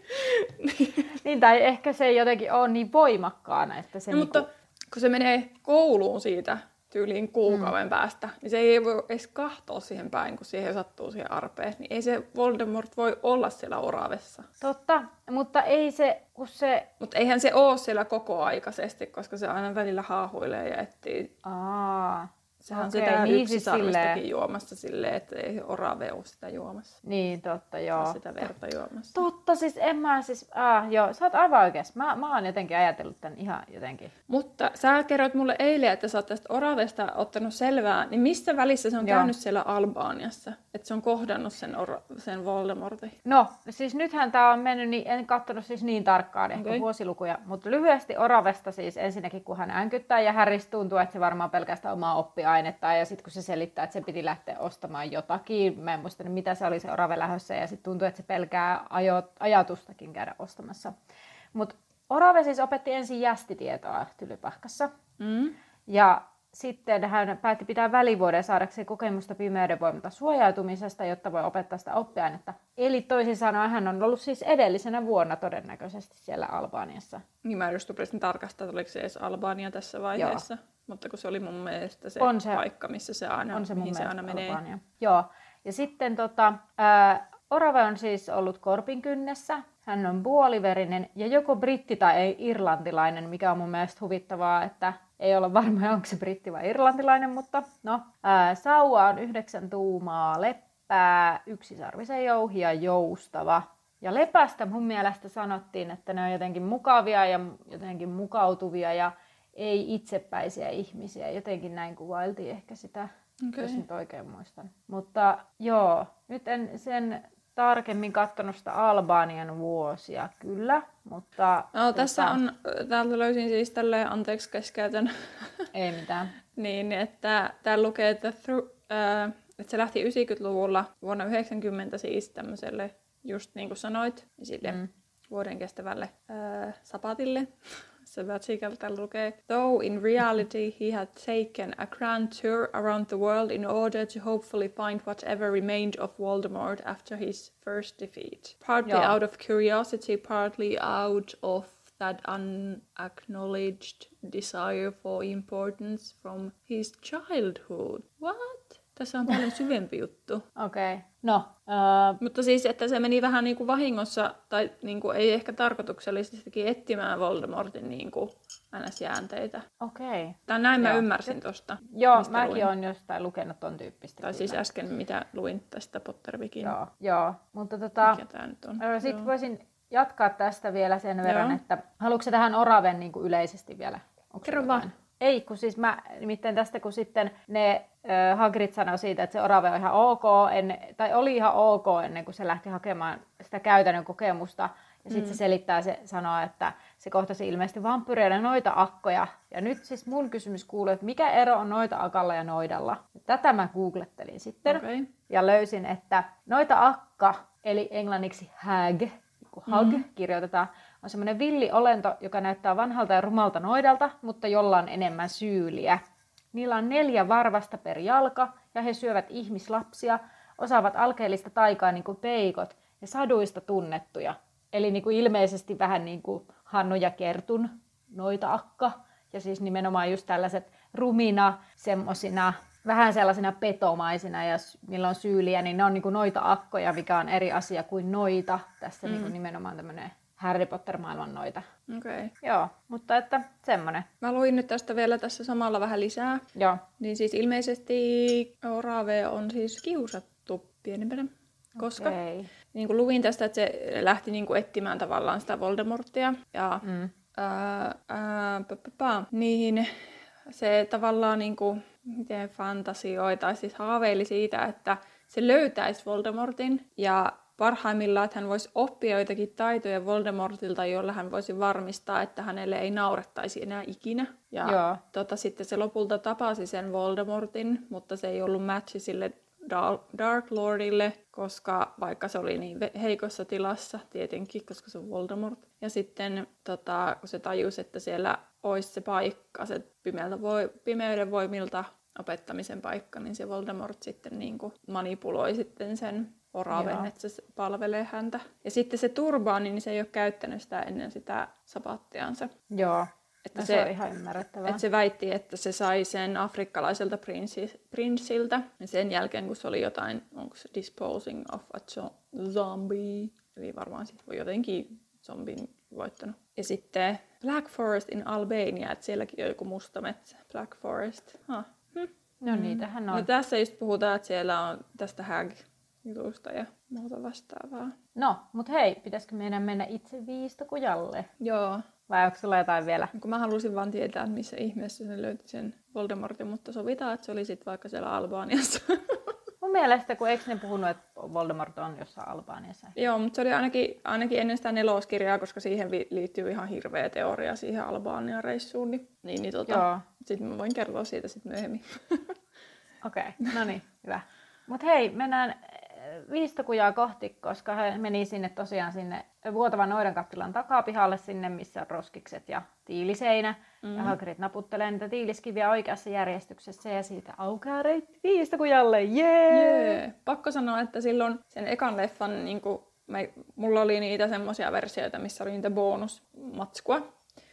niin, tai ehkä se ei jotenkin ole niin voimakkaana, että se no, niinku... Mutta kun se menee kouluun siitä tyyliin kuukauden mm. päästä, niin se ei voi edes kahtoa siihen päin, kun siihen sattuu siihen arpeen. Niin ei se Voldemort voi olla siellä oravessa. Totta, mutta ei se, kun se... Mutta eihän se ole siellä koko aikaisesti, koska se aina välillä haahuilee ja etsii. Aa. Sehän okay, sitä niin siis silleen... juomassa silleen, että ei orave ole sitä juomassa. Niin, totta, joo. sitä verta juomassa. Totta, siis en mä siis, ah, joo, sä oot aivan oikeas. Mä, mä oon jotenkin ajatellut tän ihan jotenkin. Mutta sä kerroit mulle eilen, että sä oot tästä oravesta ottanut selvää, niin missä välissä se on joo. käynyt siellä Albaaniassa? Että se on kohdannut sen, or- sen Voldemortin? No, siis nythän tää on mennyt, niin, en katsonut siis niin tarkkaan ehkä okay. vuosilukuja, mutta lyhyesti oravesta siis ensinnäkin, kun hän änkyttää ja Harris tuntuu, että se varmaan pelkästään omaa oppia ainetta ja sitten kun se selittää, että se piti lähteä ostamaan jotakin, mä en muista mitä se oli se orave lähössä ja sitten tuntuu, että se pelkää ajo, ajatustakin käydä ostamassa. Mutta orave siis opetti ensin jästitietoa Tylypahkassa mm. ja sitten hän päätti pitää välivuoden saadakseen kokemusta pimeyden voimalta suojautumisesta, jotta voi opettaa sitä oppiainetta. Eli toisin sanoen hän on ollut siis edellisenä vuonna todennäköisesti siellä Albaaniassa. Niin mä just tarkastaa, että oliko se edes Albania tässä vaiheessa. Joo. Mutta kun se oli mun mielestä se, on se paikka, missä se aina, on se mihin se aina menee. Albania. Joo. Ja sitten tota, ää, Orave on siis ollut korpin kynnessä. Hän on puoliverinen ja joko britti tai ei irlantilainen, mikä on mun mielestä huvittavaa, että ei olla varma, onko se britti vai irlantilainen, mutta no. Ää, sauva on yhdeksän tuumaa leppää, yksisarvisen jouhi ja joustava. Ja lepästä mun mielestä sanottiin, että ne on jotenkin mukavia ja jotenkin mukautuvia ja ei itsepäisiä ihmisiä. Jotenkin näin kuvailtiin ehkä sitä, okay. jos nyt oikein muistan. Mutta joo, nyt en sen tarkemmin katsonut sitä Albanian vuosia, kyllä, mutta... No, tässä on, täältä löysin siis tälleen, anteeksi keskeytän. Ei mitään. niin, että täällä lukee, että, through, äh, että se lähti 90-luvulla vuonna 90 siis tämmöiselle, just niin kuin sanoit, sille mm. vuoden kestävälle äh, sapatille. Sabbaticalta lukee, though in reality he had taken a grand tour around the world in order to hopefully find whatever remained of Voldemort after his first defeat. Partly yeah. out of curiosity, partly out of that unacknowledged desire for importance from his childhood. What? Tässä on paljon syvempi juttu. Okei. Okay. No. Uh... Mutta siis, että se meni vähän niin kuin vahingossa, tai niin kuin ei ehkä tarkoituksellisestikin etsimään Voldemortin niin kuin NS-jäänteitä. Okei. Okay. Tai näin Joo. mä ymmärsin tosta. Joo, mäkin olen jostain lukenut ton tyyppistä. Tai siis äsken, mitä luin tästä Pottervikin. Joo, Joo. mutta tota... Mikä tää nyt on? Sitten voisin jatkaa tästä vielä sen verran, Joo. että haluatko tähän Oraven niin kuin yleisesti vielä? Onko Kerro vaan. Ei, kun siis mä, nimittäin tästä kun sitten ne äh, Hagrid sanoi siitä, että se orave on ihan ok, en, tai oli ihan ok ennen kuin se lähti hakemaan sitä käytännön kokemusta. Ja sitten mm. se selittää, se sanoo, että se kohtasi ilmeisesti vampyreiden noita akkoja. Ja nyt siis mun kysymys kuuluu, että mikä ero on noita akalla ja noidalla? Tätä mä googlettelin sitten okay. ja löysin, että noita akka, eli englanniksi hag, hug mm. kirjoitetaan, on semmoinen villi olento, joka näyttää vanhalta ja rumalta noidalta, mutta jolla on enemmän syyliä. Niillä on neljä varvasta per jalka ja he syövät ihmislapsia, osaavat alkeellista taikaa niin kuin peikot ja saduista tunnettuja. Eli niin kuin ilmeisesti vähän niin kuin Hannu ja Kertun noita akka. Ja siis nimenomaan just tällaiset rumina, semmosina, vähän sellaisina petomaisina ja millä on syyliä, niin ne on niin kuin noita akkoja, mikä on eri asia kuin noita. Tässä mm. niin kuin nimenomaan tämmöinen Harry Potter-maailman noita. Okei. Okay. Joo, mutta että semmonen. Mä luin nyt tästä vielä tässä samalla vähän lisää. Joo. Niin siis ilmeisesti Orave on siis kiusattu pienempänä. Koska okay. niin kuin luin tästä, että se lähti niin kuin etsimään tavallaan sitä Voldemortia. Ja mm. ää, ää, niin se tavallaan niin kuin, miten fantasioi tai siis haaveili siitä, että se löytäisi Voldemortin ja parhaimmillaan, että hän voisi oppia joitakin taitoja Voldemortilta, joilla hän voisi varmistaa, että hänelle ei naurettaisi enää ikinä. Ja Joo. Tota, sitten se lopulta tapasi sen Voldemortin, mutta se ei ollut matchi sille Dark Lordille, koska vaikka se oli niin heikossa tilassa, tietenkin, koska se on Voldemort. Ja sitten tota, kun se tajusi, että siellä olisi se paikka, se pimeältä voi, pimeyden voimilta opettamisen paikka, niin se Voldemort sitten niin kuin manipuloi sitten sen oraven, että se palvelee häntä. Ja sitten se turbaani, niin se ei ole käyttänyt sitä ennen sitä sapattiansa. Joo, että no se, se on ihan ymmärrettävää. Että se väitti, että se sai sen afrikkalaiselta prinssi, prinssiltä. Ja sen jälkeen, kun se oli jotain, onko se disposing of a zombie, eli varmaan sitten voi jotenkin zombin voittanut. Ja sitten Black Forest in Albania, että sielläkin on joku musta metsä. Black Forest. Ah. Hm. No niitähän on. No tässä just puhutaan, että siellä on tästä hag jutusta ja muuta vastaavaa. No, mutta hei, pitäisikö meidän mennä itse viistokujalle? Joo. Vai onko sulla jotain vielä? Kun mä halusin vaan tietää, missä ihmeessä se löyti sen Voldemortin, mutta sovitaan, että se oli sitten vaikka siellä Albaniassa. Mun mielestä, kun eikö ne puhunut, että Voldemort on jossain Albaniassa? Joo, mutta se oli ainakin, ainakin ennen sitä neloskirjaa, koska siihen liittyy ihan hirveä teoria siihen Albanian reissuun. Niin, niin, niin tota, sitten mä voin kertoa siitä sitten myöhemmin. Okei, okay, no niin, hyvä. Mutta hei, mennään viistokujaa kohti, koska he meni sinne tosiaan sinne vuotavan noidankattilan takapihalle sinne, missä on roskikset ja tiiliseinä. Mm. Ja Hagrid naputtelee niitä tiiliskiviä oikeassa järjestyksessä ja siitä aukeaa reitti viistokujalle. Jee! Yeah! Yeah. Pakko sanoa, että silloin sen ekan leffan, niin kuin, me, mulla oli niitä semmoisia versioita, missä oli niitä bonusmatskua.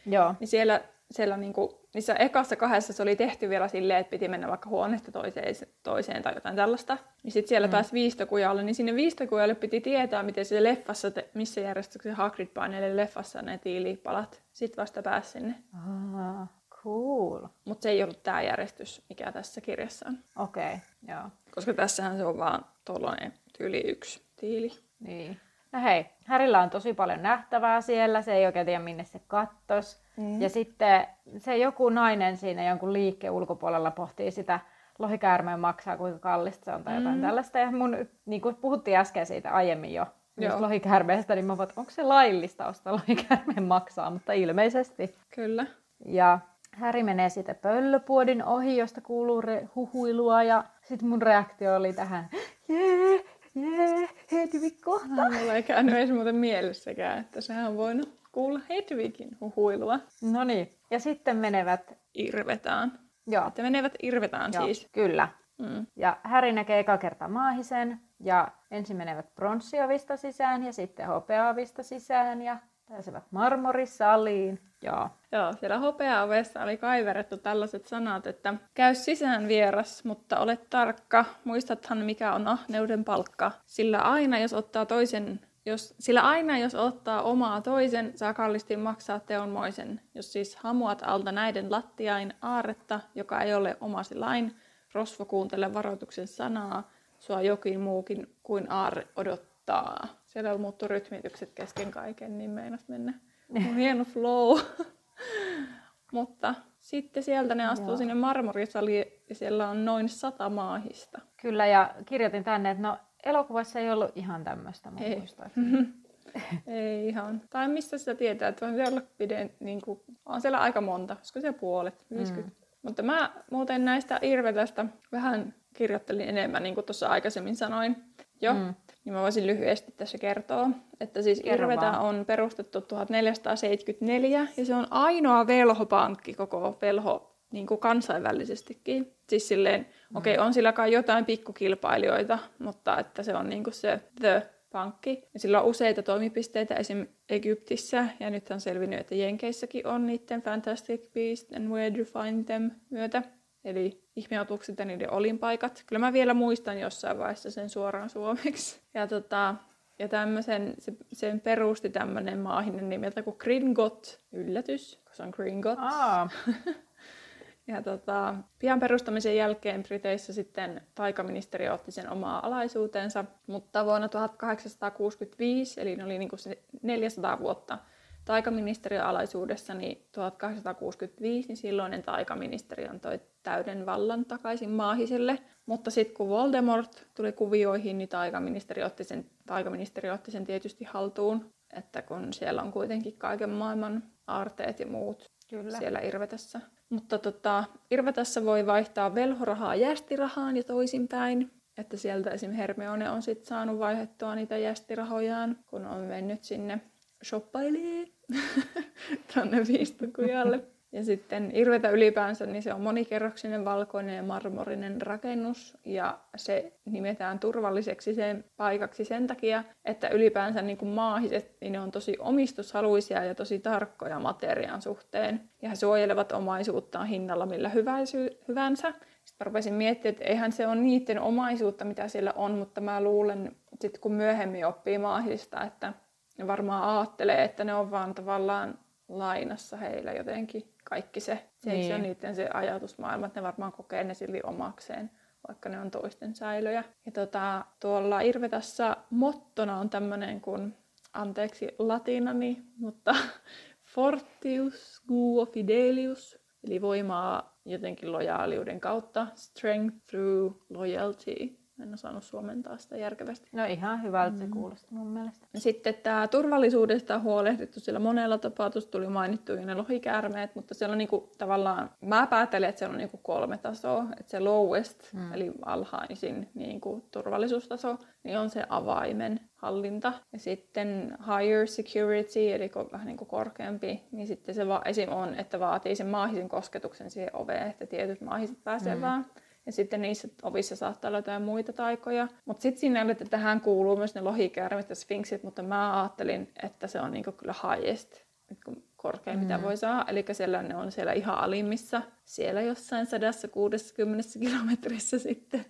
Joo. Niin siellä, siellä niin kuin, niissä ekassa kahdessa se oli tehty vielä silleen, että piti mennä vaikka huoneesta toiseen, toiseen tai jotain tällaista. Niin sitten siellä mm. pääsi viistokujalle, niin sinne viistokujalle piti tietää, miten se leffassa, te, missä järjestyksessä Hagrid painelee leffassa ne tiilipalat. Sitten vasta pääsi sinne. Ah, cool. Mutta se ei ollut tämä järjestys, mikä tässä kirjassa on. Okei, okay, joo. Koska tässähän se on vaan tuollainen tyyli yksi tiili. Niin. No hei, Härillä on tosi paljon nähtävää siellä, se ei oikein tiedä minne se kattos. Mm. Ja sitten se joku nainen siinä jonkun liikkeen ulkopuolella pohtii sitä lohikäärmeen maksaa, kuinka kallista se on tai jotain mm. tällaista. Ja mun, niin kuin puhuttiin äsken siitä aiemmin jo, Joo. lohikäärmeestä, niin mä voin, onko se laillista ostaa lohikäärmeen maksaa, mutta ilmeisesti. Kyllä. Ja Häri menee sitten pöllöpuodin ohi, josta kuuluu re- huhuilua ja sitten mun reaktio oli tähän, jee, jee, Hedvig kohta. Mulla ei käynyt edes muuten mielessäkään, että sehän on voinut kuulla Hedvigin huhuilua. No niin, ja sitten menevät... Irvetään. Joo. Että menevät irvetään Joo, siis. Kyllä. Mm. Ja Häri näkee eka kertaa maahisen, ja ensin menevät pronssiovista sisään ja sitten hopeaovista sisään ja pääsevät marmorisaliin. Joo. Joo, siellä hopeaovessa oli kaiverettu tällaiset sanat, että käy sisään vieras, mutta ole tarkka, muistathan mikä on ahneuden palkka, sillä aina jos ottaa toisen jos, sillä aina jos ottaa omaa toisen, saa kallisti maksaa teonmoisen. Jos siis hamuat alta näiden lattiain aaretta, joka ei ole omasi lain, rosvo kuuntele varoituksen sanaa, sua jokin muukin kuin aarre odottaa. Siellä muuttuu rytmitykset kesken kaiken, niin meinas mennä. On hieno flow. Mutta sitten sieltä ne astuu Joo. sinne marmorisaliin ja siellä on noin sata maahista. Kyllä, ja kirjoitin tänne, että no elokuvassa ei ollut ihan tämmöistä, mä ei. ei ihan. Tai mistä sitä tietää, että on siellä piden, niin kuin, on siellä aika monta, olisiko siellä puolet, 50. Mm. Mutta mä muuten näistä Irvetästä vähän kirjoittelin enemmän, niin kuin tuossa aikaisemmin sanoin jo. Mm. Niin mä voisin lyhyesti tässä kertoa, että siis Irvetä on perustettu 1474 ja se on ainoa velhopankki koko velho niin kuin kansainvälisestikin. Siis silleen, mm. okei, okay, on sillä kai jotain pikkukilpailijoita, mutta että se on niin kuin se the pankki. Ja sillä on useita toimipisteitä esim. Egyptissä, ja nyt on selvinnyt, että Jenkeissäkin on niiden Fantastic Beasts and Where to Find Them myötä. Eli ihmeotukset ja niiden olinpaikat. Kyllä mä vielä muistan jossain vaiheessa sen suoraan suomeksi. Ja, tota, ja tämmöisen, se, sen perusti tämmöinen maahinen nimeltä kuin Gringot. Yllätys, koska se on Gringot. Aa. Ja tota, pian perustamisen jälkeen Briteissä sitten taikaministeri otti sen omaa alaisuutensa, mutta vuonna 1865, eli ne oli niin kuin 400 vuotta taikaministeriön alaisuudessa, niin 1865 niin silloinen taikaministeri antoi täyden vallan takaisin maahiselle. Mutta sitten kun Voldemort tuli kuvioihin, niin taikaministeri otti sen, taikaministeri otti sen tietysti haltuun. Että kun siellä on kuitenkin kaiken maailman aarteet ja muut Kyllä. siellä Irvetessä. Mutta tota, Irvetessä voi vaihtaa velhorahaa jästirahaan ja toisinpäin. Että sieltä esim. Hermione on sitten saanut vaihdettua niitä jästirahojaan, kun on mennyt sinne shoppailee tuonne viistokujalle. Ja sitten Irvetä ylipäänsä, niin se on monikerroksinen valkoinen ja marmorinen rakennus. Ja se nimetään turvalliseksi sen paikaksi sen takia, että ylipäänsä niin kuin maahiset, niin ne on tosi omistushaluisia ja tosi tarkkoja materiaan suhteen. Ja he suojelevat omaisuuttaan hinnalla millä hyvänsä. Sitten rupesin miettimään, että eihän se ole niiden omaisuutta, mitä siellä on, mutta mä luulen, että kun myöhemmin oppii maahista, että ne varmaan ajattelee, että ne on vaan tavallaan lainassa heillä jotenkin kaikki se. Se niin. ei ole niiden se ajatusmaailma, että ne varmaan kokee ne silti omakseen, vaikka ne on toisten säilöjä. Ja tota, tuolla Irvetassa mottona on tämmöinen kuin, anteeksi latinani, mutta Fortius guo fidelius, eli voimaa jotenkin lojaaliuden kautta, strength through loyalty, en osannut suomentaa sitä järkevästi. No ihan hyvältä se mm. kuulosti mun mielestä. Sitten tämä turvallisuudesta on huolehdittu sillä monella tapaa. Tuossa tuli mainittu ne lohikäärmeet, mutta siellä on niinku, tavallaan, mä päätelen, että siellä on niinku kolme tasoa. Että se lowest, mm. eli alhaisin niinku, turvallisuustaso, niin on se avaimen hallinta. Ja sitten higher security, eli vähän niin kuin korkeampi, niin sitten se va- esim. on, että vaatii sen maahisen kosketuksen siihen oveen, että tietyt maahiset pääsee mm. vaan. Ja sitten niissä ovissa saattaa olla jotain muita taikoja. Mutta sitten siinä että tähän kuuluu myös ne lohikäärmet ja sfinksit, mutta mä ajattelin, että se on niinku kyllä highest, korkein mm. mitä voi saada. Eli siellä ne on siellä ihan alimmissa, siellä jossain 160 kilometrissä sitten.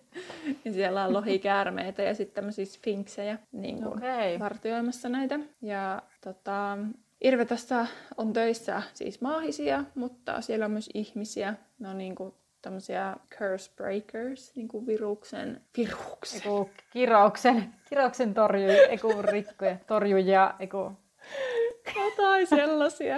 ja siellä on lohikäärmeitä ja sitten tämmöisiä sfinksejä niin okay. vartioimassa näitä. Ja tota, Irvetassa on töissä siis maahisia, mutta siellä on myös ihmisiä. Ne on niin kuin tämmöisiä curse breakers, niin kuin viruksen, viruksen. Eiku, kirouksen, kirouksen torjuja, eiku rikkoja, torjuja, eiku. Jotain sellaisia.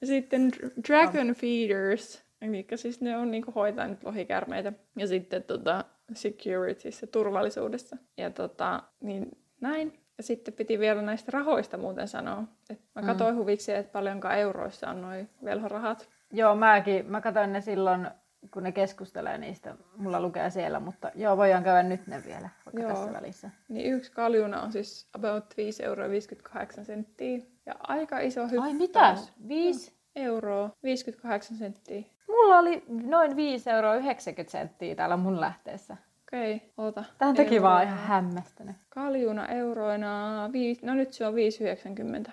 Ja sitten dragon feeders, Eli siis ne on niinku hoitanut lohikärmeitä. Ja sitten tota, securityssä, turvallisuudessa. Ja tota, niin näin. Ja sitten piti vielä näistä rahoista muuten sanoa. Et mä mm. katsoin mm. huviksi, että paljonko euroissa on noin velhorahat. Joo, mäkin. Mä katsoin ne silloin, kun ne keskustelee niistä. Mulla lukee siellä, mutta joo, voidaan käydä nyt ne vielä, vaikka joo. tässä välissä. Niin yksi kaljuna on siis about 5,58 euroa senttiä. Ja aika iso hyppäys. Ai mitä? 5 euroa 58 senttiä. Mulla oli noin 5 euroa 90 senttiä täällä mun lähteessä. Okei, okay, oota. Tämä teki vaan ihan hämmästänyt. Kaljuna euroina, viisi, no nyt se on 5,90.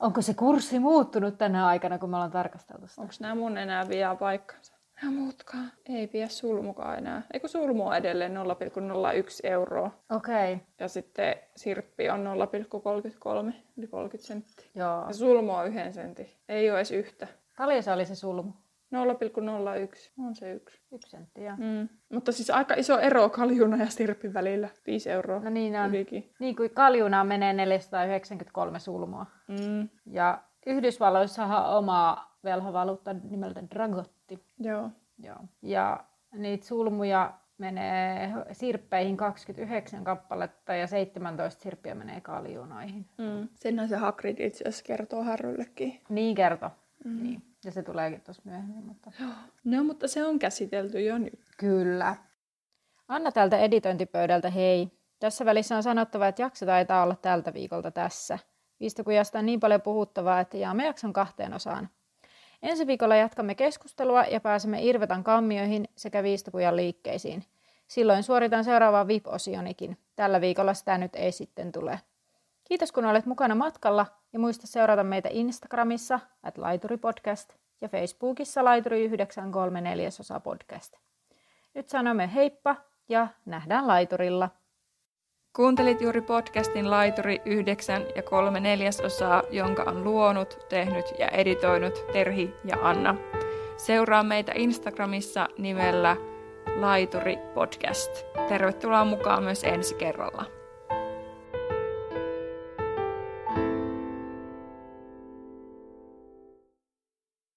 Onko se kurssi muuttunut tänä aikana, kun me ollaan tarkasteltu sitä? Onko nämä mun enää vielä paikkansa? Nämä muutkaan. Ei pidä sulmukaan enää. Eikö sulmu on edelleen 0,01 euroa? Okei. Okay. Ja sitten sirppi on 0,33, yli 30 senttiä. Joo. Ja sulmu on yhden sentin. Ei ole edes yhtä. Paljon se oli se sulmu? 0,01 on se yksi. Yksi senttiä. Mm. Mutta siis aika iso ero kaljuna ja sirpin välillä. 5 euroa No niin on. Ylikin. Niin kuin kaljuna menee 493 sulmua. Mm. Ja Yhdysvalloissahan on velhovaluutta nimeltä Dragotti. Joo. Joo. Ja niitä sulmuja menee sirppeihin 29 kappaletta ja 17 sirppiä menee kaljunoihin. Mm. Senhän se Hagrid itse asiassa kertoo Harryllekin. Niin kertoo. Mm. Niin. Ja se tuleekin tuossa myöhemmin. Mutta... No, mutta se on käsitelty jo nyt. Kyllä. Anna täältä editointipöydältä hei. Tässä välissä on sanottava, että jakso taitaa olla tältä viikolta tässä. Viistokujasta on niin paljon puhuttavaa, että jaamme jakson kahteen osaan. Ensi viikolla jatkamme keskustelua ja pääsemme Irvetan kammioihin sekä viistokujan liikkeisiin. Silloin suoritan seuraavaa VIP-osionikin. Tällä viikolla sitä nyt ei sitten tule. Kiitos kun olet mukana matkalla ja muista seurata meitä Instagramissa at laituripodcast ja Facebookissa laituri 934 osa podcast. Nyt sanomme heippa ja nähdään laiturilla. Kuuntelit juuri podcastin Laituri 9 ja 3 neljäsosaa, jonka on luonut, tehnyt ja editoinut Terhi ja Anna. Seuraa meitä Instagramissa nimellä Laituri Podcast. Tervetuloa mukaan myös ensi kerralla.